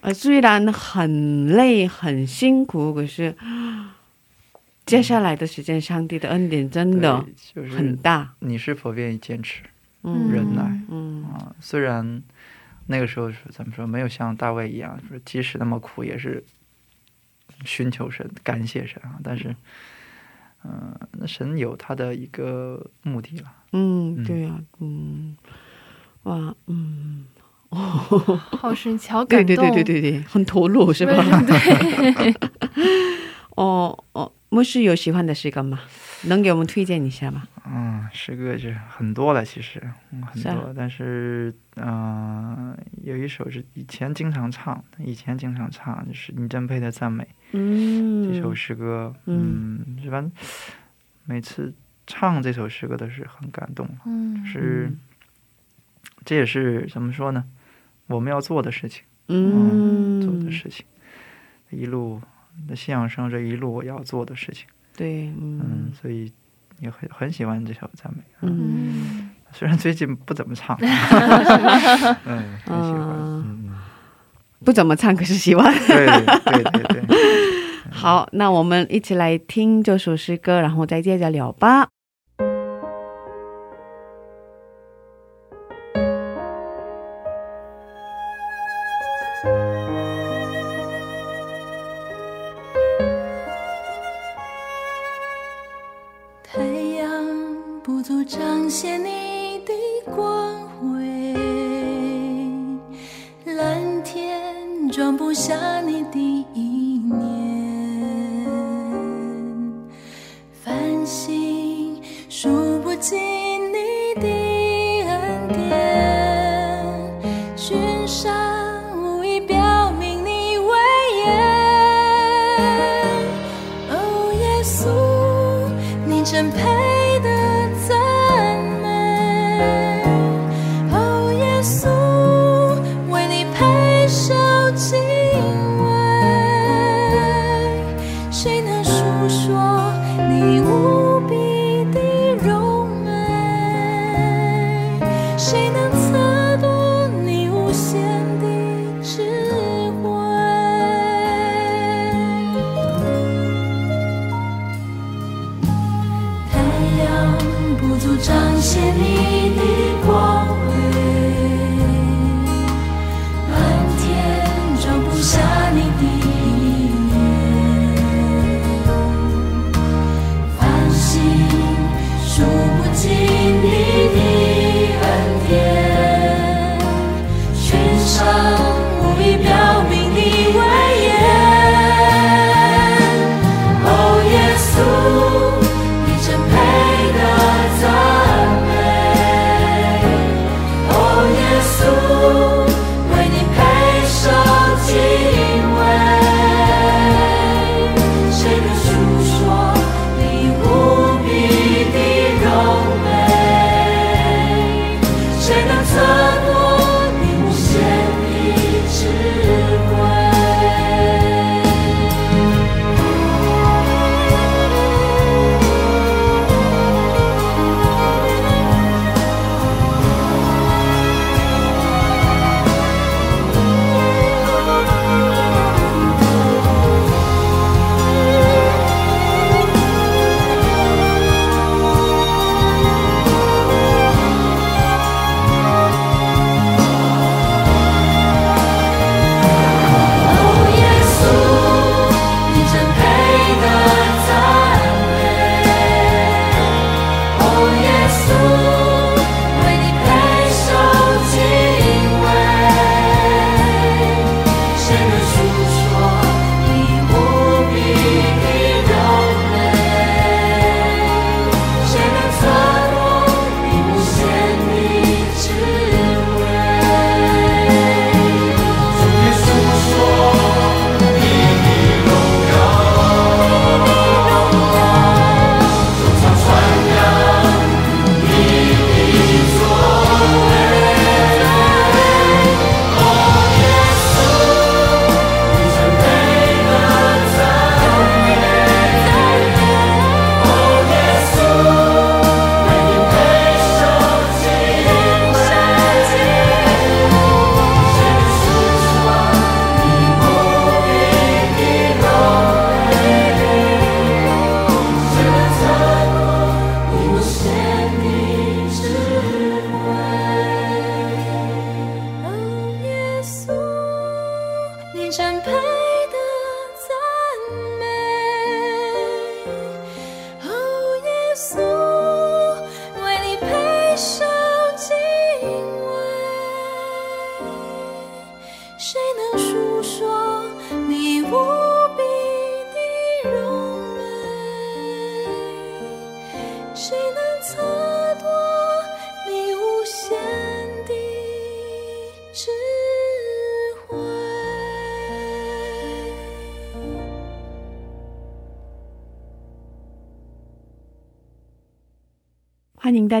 呃，虽然很累很辛苦，可是接下来的时间，上帝的恩典真的对就是很大。你是否愿意坚持嗯忍耐嗯啊？虽然那个时候是怎么说，没有像大卫一样，说即使那么苦，也是寻求神、感谢神啊，但是。嗯、那神有他的一个目的了。嗯，嗯对啊，嗯，哇，嗯，好神奇，好对对感动，对对对对，很投入是吧？对，哦哦，牧师有喜欢的诗歌吗？能给我们推荐一下吗？嗯，诗歌是很多了，其实嗯很多，但是嗯、呃有一首是以前经常唱，以前经常唱，就是你真配的赞美、嗯，这首诗歌，嗯。嗯，一般每次唱这首诗歌都是很感动，嗯，是、这也是怎么说呢？我们要做的事情，嗯，做的事情，一路的信仰上这一路我要做的事情，对，嗯，嗯所以也很很喜欢这首赞美，嗯。嗯，虽然最近不怎么唱，嗯，很喜欢，嗯嗯。不怎么唱，可是喜欢。嗯，对对对对，好，那我们一起来听这首诗歌，然后再接着聊吧。不足彰显你的光辉，蓝天装不下你的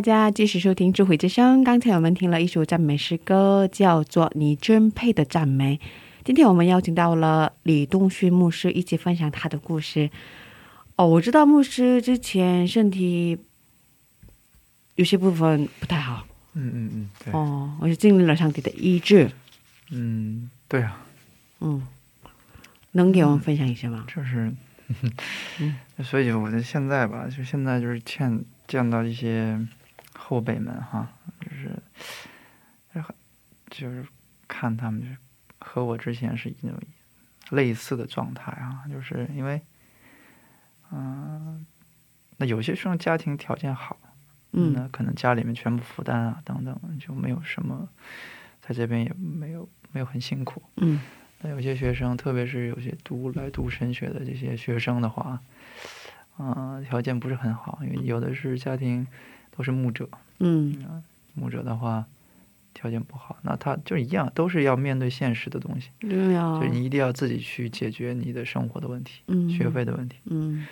大家继续收听《智慧之声》。刚才我们听了一首赞美诗歌，叫做《你真配的赞美》。今天我们邀请到了李东旭牧师，一起分享他的故事。哦，我知道牧师之前身体有些部分不太好。嗯嗯嗯，对，哦，我是经历了上帝的医治。嗯，对啊，嗯，能给我们分享一下吗？就是，所以我觉得现在吧，就现在就是欠见到一些后辈们哈，就是就是就是看他们就是和我之前是一种类似的状态啊，就是因为，嗯、那有些时候家庭条件好，嗯那可能家里面全部负担啊等等，就没有什么，在这边也没有没有很辛苦。嗯那有些学生，特别是有些读来读神学的这些学生的话，嗯、条件不是很好，因为有的是家庭都是牧者，嗯牧者的话条件不好，那他就一样，都是要面对现实的东西，对呀就是你一定要自己去解决你的生活的问题、嗯学费的问题。嗯，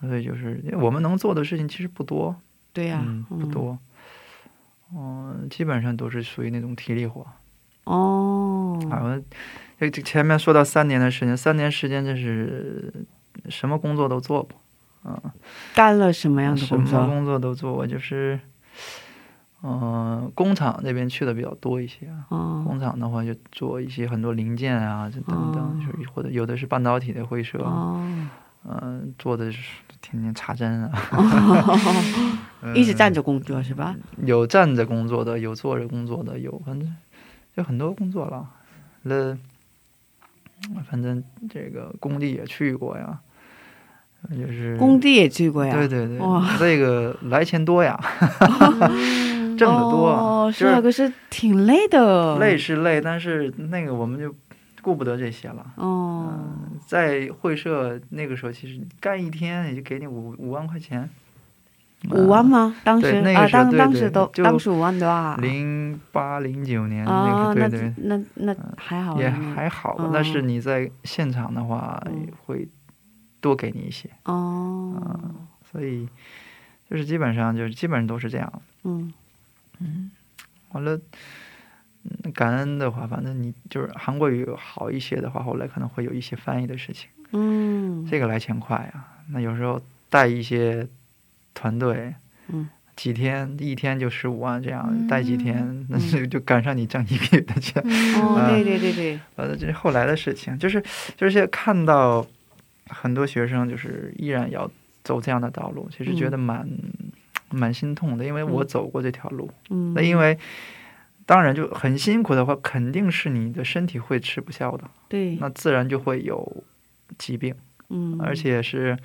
所以就是我们能做的事情其实不多，对呀、嗯，不多，嗯、基本上都是属于那种体力活。哦，啊，我这这前面说到三年的时间，三年时间就是什么工作都做过，干了什么样的工作？么工作都做过，就是，嗯、工厂那边去的比较多一些啊。哦工厂的话，就做一些很多零件啊，这等等，哦就是或者有的是半导体的会社，嗯、哦，做的是天天插针啊，嗯 一直站着工作是吧？有站着工作的，有坐着工作的，有反正就很多工作了。那反正这个工地也去过呀，就是工地也去过呀？对对对哇，这个来钱多呀，挣得多，哦，是啊，可是挺累的。累是累，但是那个我们就顾不得这些了。哦，在会社那个时候，其实干一天也就给你五五万块钱，五万吗？当时那个时候当当时都当时五万多啊。零八零九年那个对对，那那还好啦，也还好吧嗯。但是你在现场的话，会多给你一些，哦，所以就是基本上就是基本上都是这样。嗯嗯完了，嗯感恩的话，反正你就是韩国语好一些的话，后来可能会有一些翻译的事情，嗯，这个来钱快啊。那有时候带一些团队，嗯，几天一天就十五万这样，嗯带几天，那就就赶上你挣一个月的钱。哦，对对对对对，呃，这是后来的事情，就是就是现在看到很多学生就是依然要走这样的道路，其实觉得蛮、蛮心痛的，因为我嗯。走过这条路。嗯，那因为当然就很辛苦的话，肯定是你的身体会吃不消的，对，那自然就会有疾病，嗯，而且是。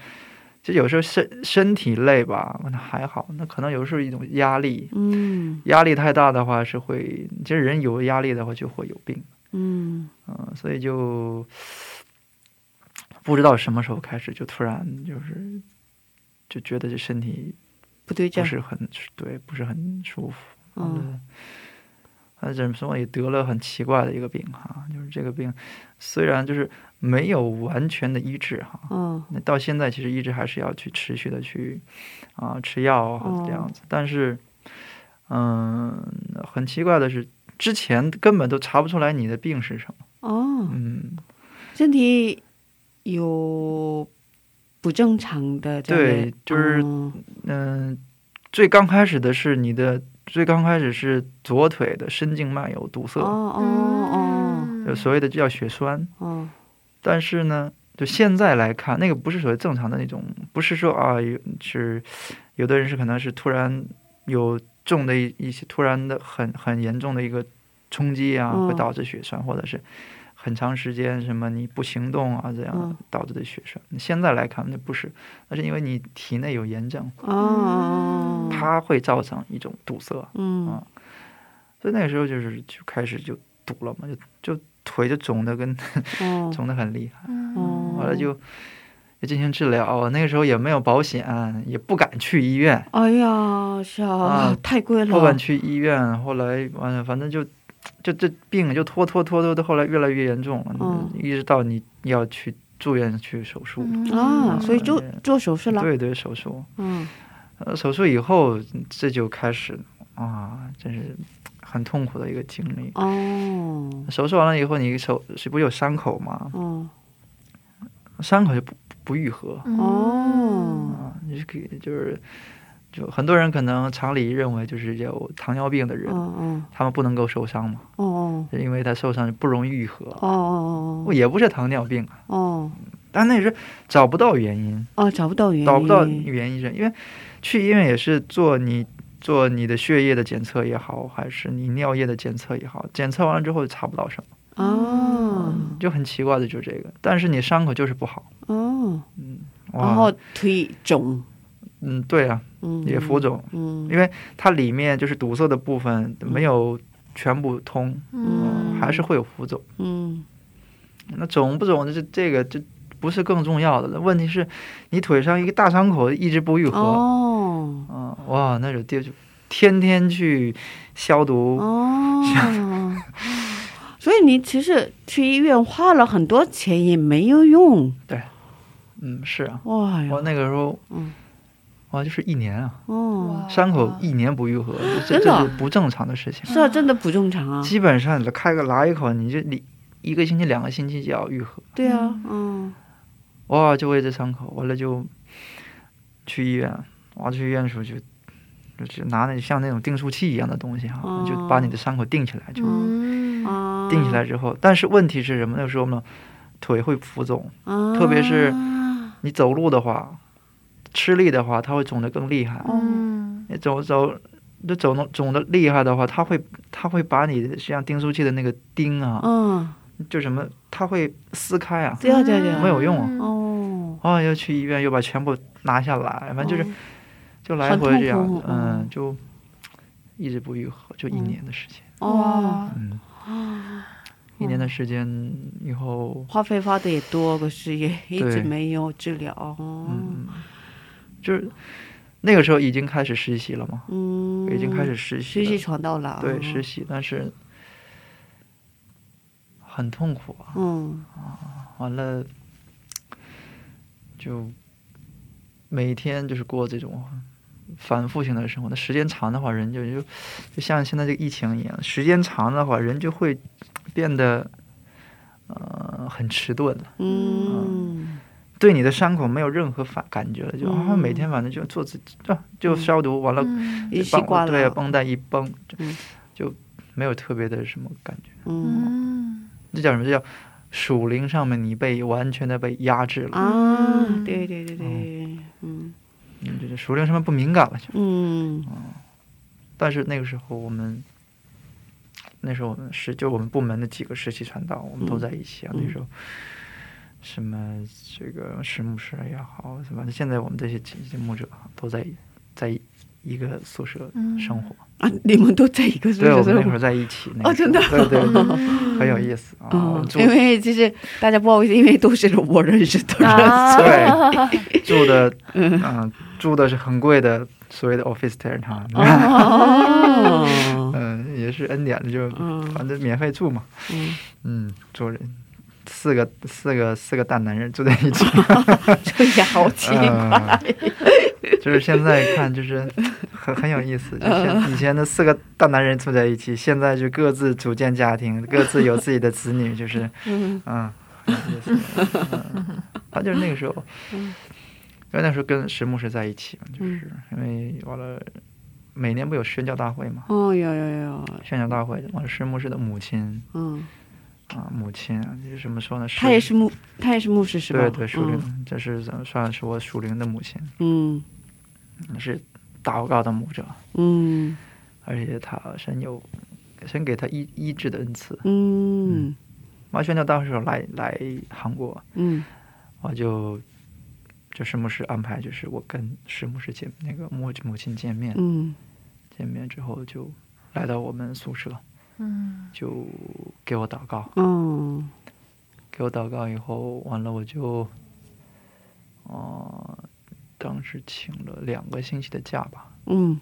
就有时候身身体累吧，那还好，那可能有时候一种压力，嗯。压力太大的话是会，其实人有压力的话就会有病。嗯。嗯，所以就不知道什么时候开始，就突然就是就觉得这身体不对劲儿，不是很对，不是很舒服。嗯，他怎么说也得了很奇怪的一个病哈，就是这个病虽然就是没有完全的医治哈，嗯。那到现在其实一直还是要去持续的去啊、吃药啊这样子，但是嗯，很奇怪的是，之前根本都查不出来你的病是什么。哦，嗯，身体有不正常的这，对就是哦嗯，最刚开始的是你的，最刚开始是左腿的深静脉有堵塞，哦哦有所谓的叫血栓。哦。哦，但是呢，就现在来看，那个不是所谓正常的那种，不是说啊，有是有的人是可能是突然有重的一一些突然的很很严重的一个冲击啊，嗯会导致血栓，或者是很长时间什么你不行动啊这样嗯导致的血栓。现在来看，那不是，那是因为你体内有炎症，哦哦，它会造成一种堵塞。嗯啊所以那个时候就是就开始就堵了嘛，就就腿就肿的跟哦 肿的很厉害。哦，完了就要进行治疗。那个时候也没有保险，也不敢去医院，哎呀，是啊啊，太贵了。不敢去医院。后来完了，反正就就这病就拖拖拖拖的，后来越来越严重了，嗯一直到你要去住院去手术。啊，所以做手术了。对对，手术。嗯呃，手术以后这就开始啊，真是很痛苦的一个经历。哦手术完了以后，你手是不是有伤口吗？哦伤口就不不愈合哦啊，你是就是就很多人可能常理认为就是有糖尿病的人，哦他们不能够受伤嘛，哦哦。因为他受伤不容易愈合。哦哦也不是糖尿病啊，哦。但那是找不到原因，哦，找不到原因，找不到原因是因为去医院也是做你做你的血液的检测也好，还是你尿液的检测也好，检测完了之后查不到什么，哦。就很奇怪的就是这个。但是你伤口就是不好，哦，然哇。后，腿肿，嗯，对啊，嗯，也浮肿，嗯，因为它里面就是堵塞的部分没有全部通，嗯。还是会有浮肿。嗯。那肿不肿这这个这不是更重要的，问题是你腿上一个大伤口一直不愈合，哦。嗯，哇，那种地就天天去消毒，哦，所以你其实去医院花了很多钱也没有用，对嗯，是啊，哇我，那个时候，嗯，哇，就是一年啊，哦，伤口一年不愈合，这真的啊这是不正常的事情。是啊，真的不正常啊，基本上你开个拉一口，你就你一个星期、两个星期就要愈合。对啊，嗯哇，就为这伤口，完了就去医院，哇，去医院的时候就就是拿那像那种订书器一样的东西哈，哦就把你的伤口定起来，就定起来之后，但是问题是什么？那个时候呢，腿会浮肿，啊，特别是你走路的话，吃力的话，它会肿得更厉害。嗯。你走走，就肿的肿的厉害的话，它会它会把你的像订书器的那个钉啊，嗯，就什么，它会撕开啊，对啊对啊对啊，没有用啊。哦，哦，要去医院又把全部拿下来，反正就是、哦。就来回这样嗯，嗯。就一直不愈合，就一嗯年的时间，哦，嗯，一年的时间以后，花费花的也多，可是也一直没有治疗，哦。嗯，就是那个时候已经开始实习了嘛，嗯，已经开始实习实，习闯到了，对实习，但是很痛苦啊，嗯。完了就每天就是过这种反复性的生活。那时间长的话，人就就就像现在这个疫情一样，时间长的话，人就会变得呃很迟钝。了，嗯对你的伤口没有任何反感觉了，就啊嗯每天反正就做自己啊就消毒完了，对绷带一绷，就嗯。就没有特别的什么感觉。嗯。嗯这叫什么？这叫属灵上面你被完全的被压制了，啊，嗯对对对对，嗯。嗯，就是属灵上面不敏感了就。嗯。但是那个时候我们，那时候我们是就我们部门的几个实习传道，我们都在一起啊。嗯。那时候，什么这个石牧师也好，什么现在我们这些几些牧者都在在一个宿舍嗯生活。啊，你们都在一个宿对，我舍生活们那会儿在一起。那哦真的个对对对，很有意思啊。因为其实大家不好意思，因为都是我认识的人，啊对住的 嗯住的是很贵的所谓的 office tent 哈。哦，嗯，也是恩典的，就嗯反正免费住嘛。嗯，嗯，住人四个四个四个大男人住在一起，这也好 奇怪，呃就是现在看就是很很有意思。就现以前的四个大男人住在一起，现在就各自组建家庭，各自有自己的子女，就是嗯。嗯，很有意思。嗯，他就是那个时候，嗯。因为那时候跟石牧师在一起嘛，就是嗯因为完了每年不有宣教大会嘛，哦，有有有，宣教大会完了石牧师的母亲嗯，啊，母亲啊，就是怎么说呢？他也是牧，他也是牧师是吧？对对属灵，嗯。这是怎么算是我属灵的母亲，嗯。是祷告的牧者，嗯。而且他神有神给他医医治的恩赐。嗯。完宣教大会时候来来韩国，嗯。我就就石牧师安排，就是我跟石牧师见那个母母亲见面，嗯。见面之后就来到我们宿舍，嗯。就给我祷告，嗯给我祷告以后，完了我就哦、当时请了两个星期的假吧。嗯。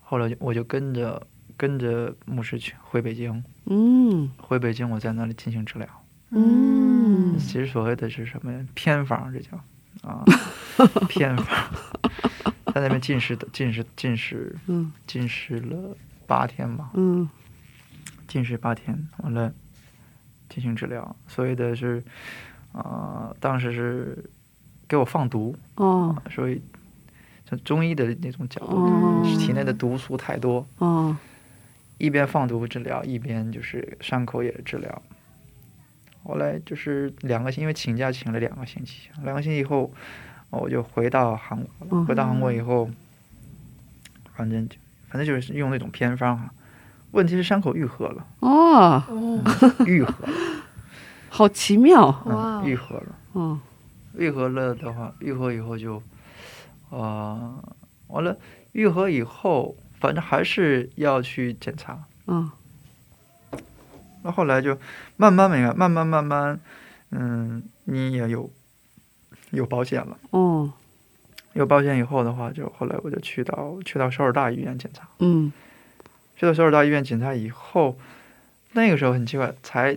后来就我就跟着跟着牧师去回北京，嗯。回北京我在那里进行治疗。嗯。其实所谓的是什么呀？偏方，这叫啊，偏方。在那边进食的进食进食嗯。进食了八天吧，嗯进食八天，完了进行治疗。所谓的是啊、当时是给我放毒，哦所以从中医的那种角度，哦体内的毒素太多，哦一边放毒治疗，一边就是伤口也治疗。后来就是两个星，因为请假请了两个星期，两个星期以后，我就回到韩国了。嗯回到韩国以后，反正就反正就是用那种偏方啊。问题是伤口愈合了。哦，愈合，好奇妙。哇！愈合了，嗯，愈合了的话，愈合以后就，啊，完了，愈合以后，反正还是要去检查，嗯，那后来就慢慢没啊，慢慢慢慢，嗯，你也有有保险了，嗯，有保险以后的话，就后来我就去到去到首尔大医院检查，嗯。去到首尔大医院检查以后，那个时候很奇怪，才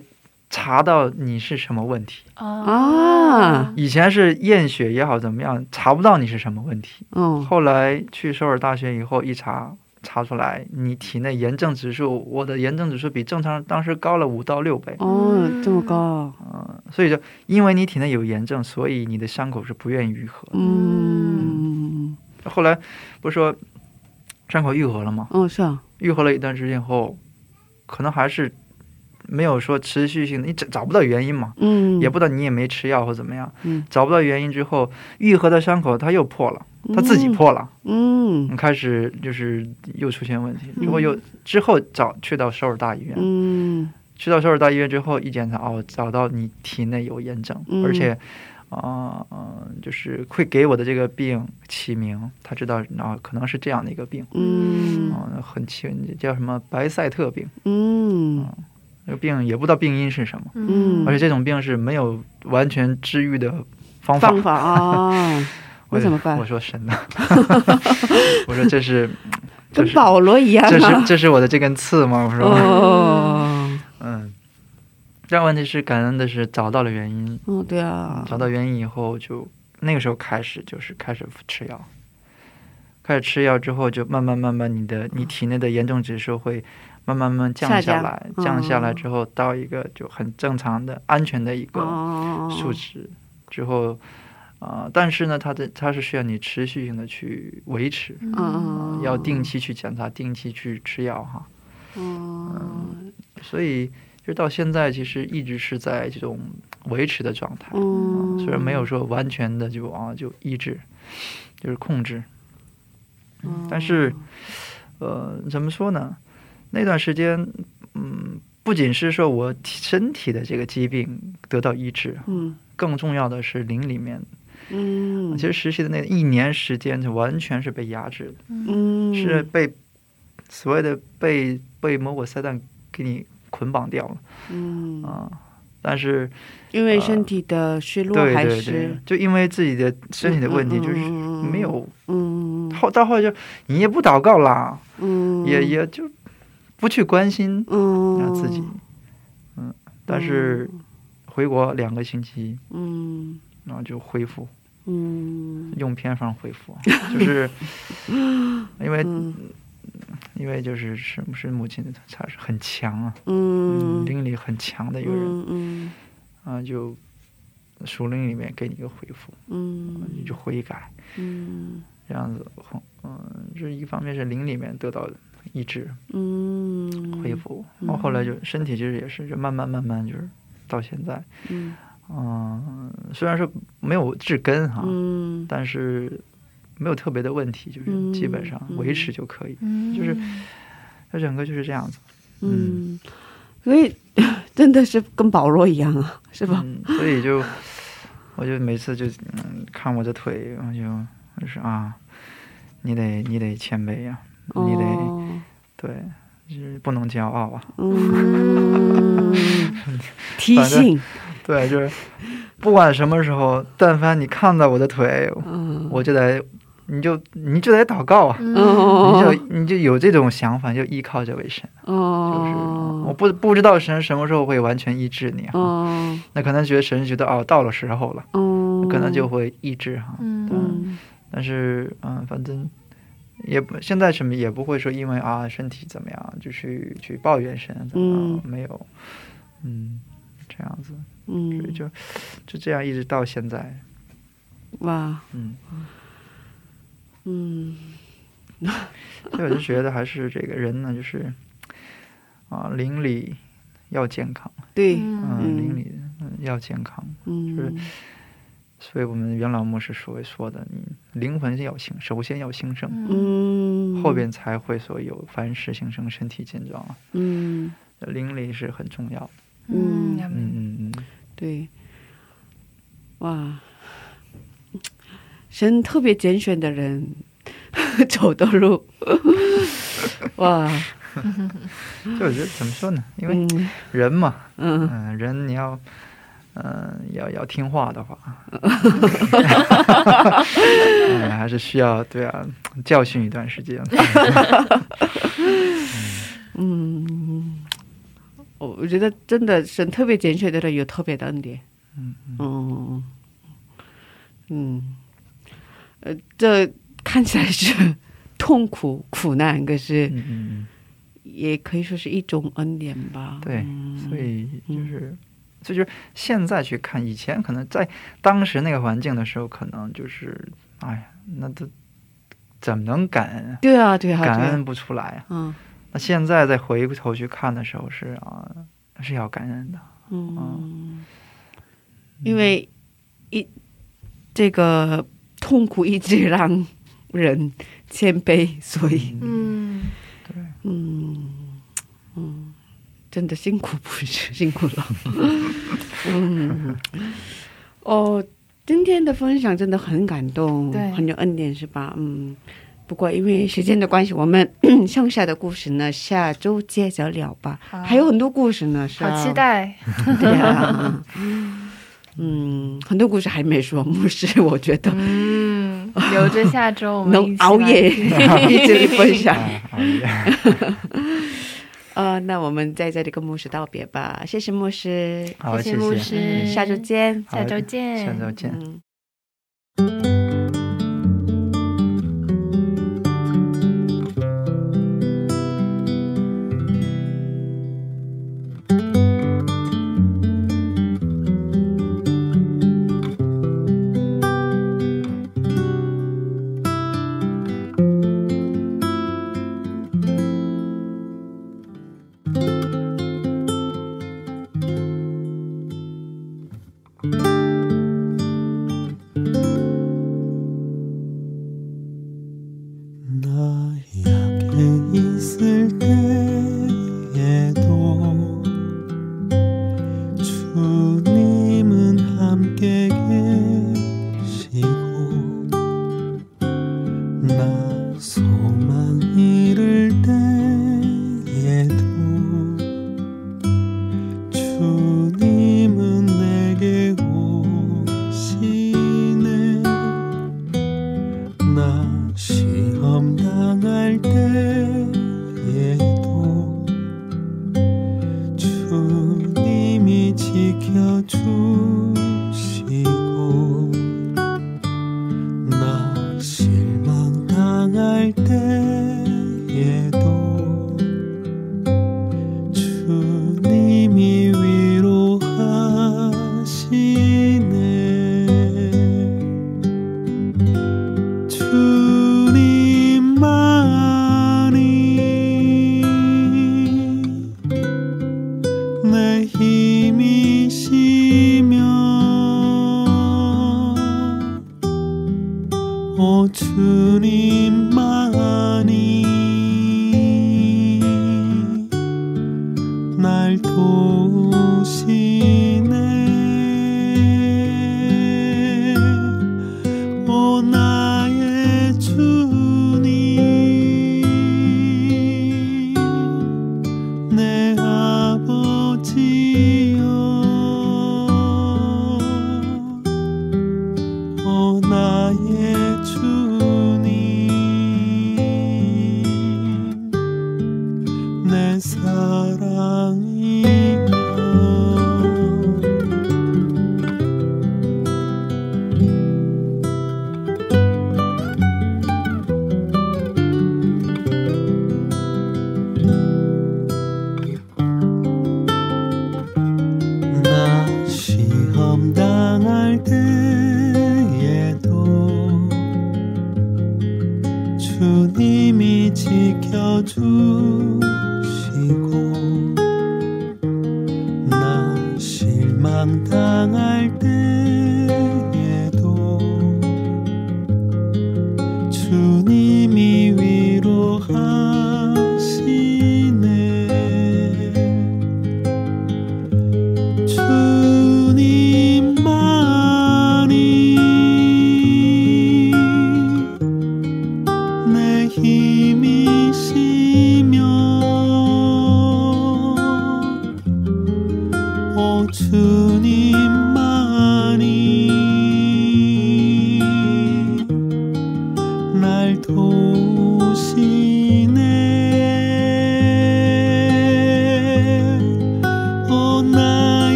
查到你是什么问题。啊以前是验血也好怎么样，查不到你是什么问题。嗯后来去首尔大学以后一查，查出来你体内炎症指数，我的炎症指数比正常人当时高了五到六倍。哦这么高嗯，所以就因为你体内有炎症，所以你的伤口是不愿意愈合。嗯后来不是说伤口愈合了吗？哦是啊愈合了一段时间后，可能还是没有说持续性的，你找找不到原因嘛，嗯也不知道你也没吃药或怎么样，嗯找不到原因之后，愈合的伤口它又破了，它自己破了，嗯开始就是又出现问题，嗯之后又之后找去到首尔大医院，嗯去到首尔大医院之后一检查，哦，找到你体内有炎症，嗯而且。啊、呃，就是会给我的这个病起名，他知道啊、可能是这样的一个病，嗯。啊、很奇叫什么白塞特病，嗯。这个病也不知道病因是什么，嗯。而且这种病是没有完全治愈的方法。方法啊。我怎么办？我说神呐，我说这是，跟保罗一样这是啊这是我的这根刺吗？我说，但问题是感恩的是找到了原因，嗯对啊。找到原因以后就那个时候开始就是开始吃药，开始吃药之后就慢慢慢慢你的你体内的严重指数会慢慢慢慢降下来，嗯。降下来之后到一个就很正常的安全的一个哦。数值之后。啊、但是呢，它的它是需要你持续性的去维持，嗯。要定期去检查，定期去吃药哈。嗯所以就到现在，其实一直是在这种维持的状态。嗯虽然没有说完全的就啊就抑制，就是控制，嗯但是呃怎么说呢？那段时间，嗯，不仅是说我身体的这个疾病得到医治，嗯更重要的是灵里面。嗯其实实习的那一年时间，就完全是被压制的，嗯是被所谓的被被魔鬼撒旦给你捆绑掉了。嗯。啊。但是因为身体的虚弱对还是对对，就因为自己的身体的问题，就是没有嗯后到后来就你也不祷告啦，嗯。也也就不去关心嗯。啊自己，嗯，但是回国两个星期，嗯。然后就恢复，嗯。用偏方恢复，就是 因为嗯因为就是是是母亲她是很强啊，嗯。灵力很强的一个人。嗯嗯。啊，就属灵里面给你一个回复，嗯。你就悔改。嗯。这样子，嗯，这一方面是灵里面得到医治嗯。恢复，然后后来就身体其实也是就慢慢慢慢就是到现在，嗯。嗯，虽然说没有治根哈，嗯。但是没有特别的问题，就是基本上嗯。维持就可以，嗯。就是它整个就是这样子，嗯，所以真的是跟保罗一样啊，是吧？嗯，所以就我就每次就嗯看我的腿，我就我就是啊，你得你得谦卑呀、你得、哦。对，就是不能骄傲啊。嗯，提醒，对，就是不管什么时候，但凡你看到我的腿，嗯，我就得，你就你就得祷告啊，嗯。你哦就你就有这种想法，就依靠这位神。就是我哦不不知道神什么时候会完全医治你啊，哦。那可能觉得神觉得哦到了时候了，哦，可能就会医治哈。嗯。嗯但是嗯，反正也不现在什么也不会说因为啊身体怎么样就去去抱怨神怎么样，嗯。没有，嗯，这样子，所以嗯，就就这样一直到现在，哇，嗯，嗯。所以我就觉得还是这个人呢，就是啊邻里要健康，对，嗯，嗯邻里嗯要健康，嗯。所以我们元老牧师所说的，你灵魂要兴，首先要兴盛，嗯，后边才会所有凡事兴盛，身体健壮啊。嗯。邻里是很重要的。嗯嗯嗯嗯，对，哇，神特别拣选的人 走的路，哇，就我觉得怎么说呢？因为嗯。人嘛，嗯。嗯、人你要，嗯、要要听话的话，嗯，还是需要对啊，教训一段时间。嗯，我我觉得真的神特别拣选的人有特别的恩典，嗯。嗯。嗯，呃，这看起来是 痛苦苦难，可是也可以说是一种恩典吧。对所以就是。所以就是现在去看，以前可能在当时那个环境的时候，可能就是，哎呀，那都怎么能感恩啊？对啊，对啊，感恩不出来啊。嗯那现在再回过头去看的时候是啊，是要感恩的。嗯，因为一这个痛苦一直让人谦卑，所以嗯对嗯嗯，真的辛苦不是辛苦了。嗯，哦，今天的分享真的很感动，对很有恩典，是吧？嗯。不过因为时间的关系，我们 剩下的故事呢，下周接着聊吧。还有很多故事呢，是吧好啊期待。对呀，嗯，很多故事还没说，牧师，我觉得嗯，留着下周我们能熬夜一起分享。熬夜 呃，那我们在这里跟牧师道别吧，谢谢牧师，好，谢谢谢牧谢，师下周见。下周见，下周见。嗯。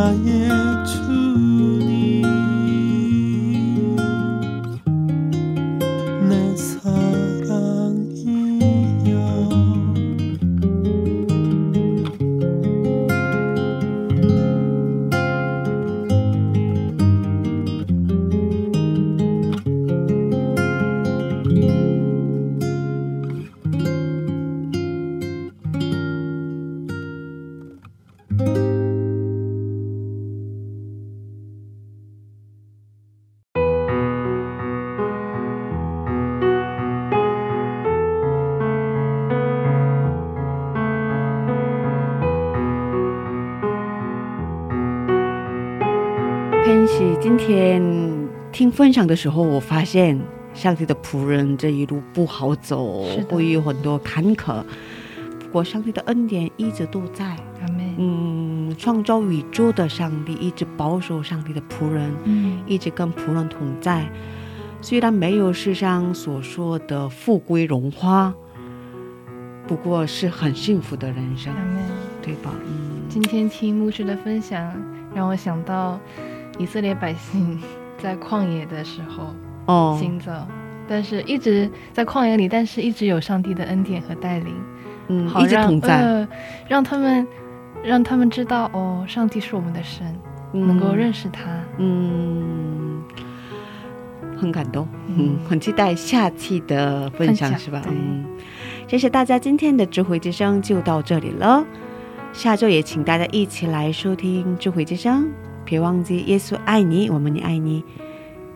今分享的时候，我发现上帝的仆人这一路不好走，会有很多坎坷。不过上帝的恩典一直都在。嗯，创造宇宙的上帝一直保守上帝的仆人，嗯，一直跟仆人同在。虽然没有世上所说的富贵荣华，不过是很幸福的人生，对吧？嗯。今天听牧师的分享，让我想到。以色列百姓在旷野的时候哦行走，但是一直在旷野里，但是一直有上帝的恩典和带领，嗯，一直同在，让他们让他们知道哦，上帝是我们的神，能够认识他，嗯，很感动，嗯，很期待下期的分享，是吧？嗯，谢谢大家，今天的智慧之声就到这里了，下周也请大家一起来收听智慧之声。别忘记，耶稣爱你，我们也爱你。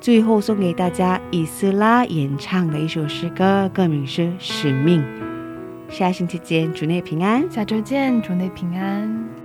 最后送给大家以斯拉演唱的一首诗歌，歌名是《使命》。下星期见，主内平安。下周见，主内平安。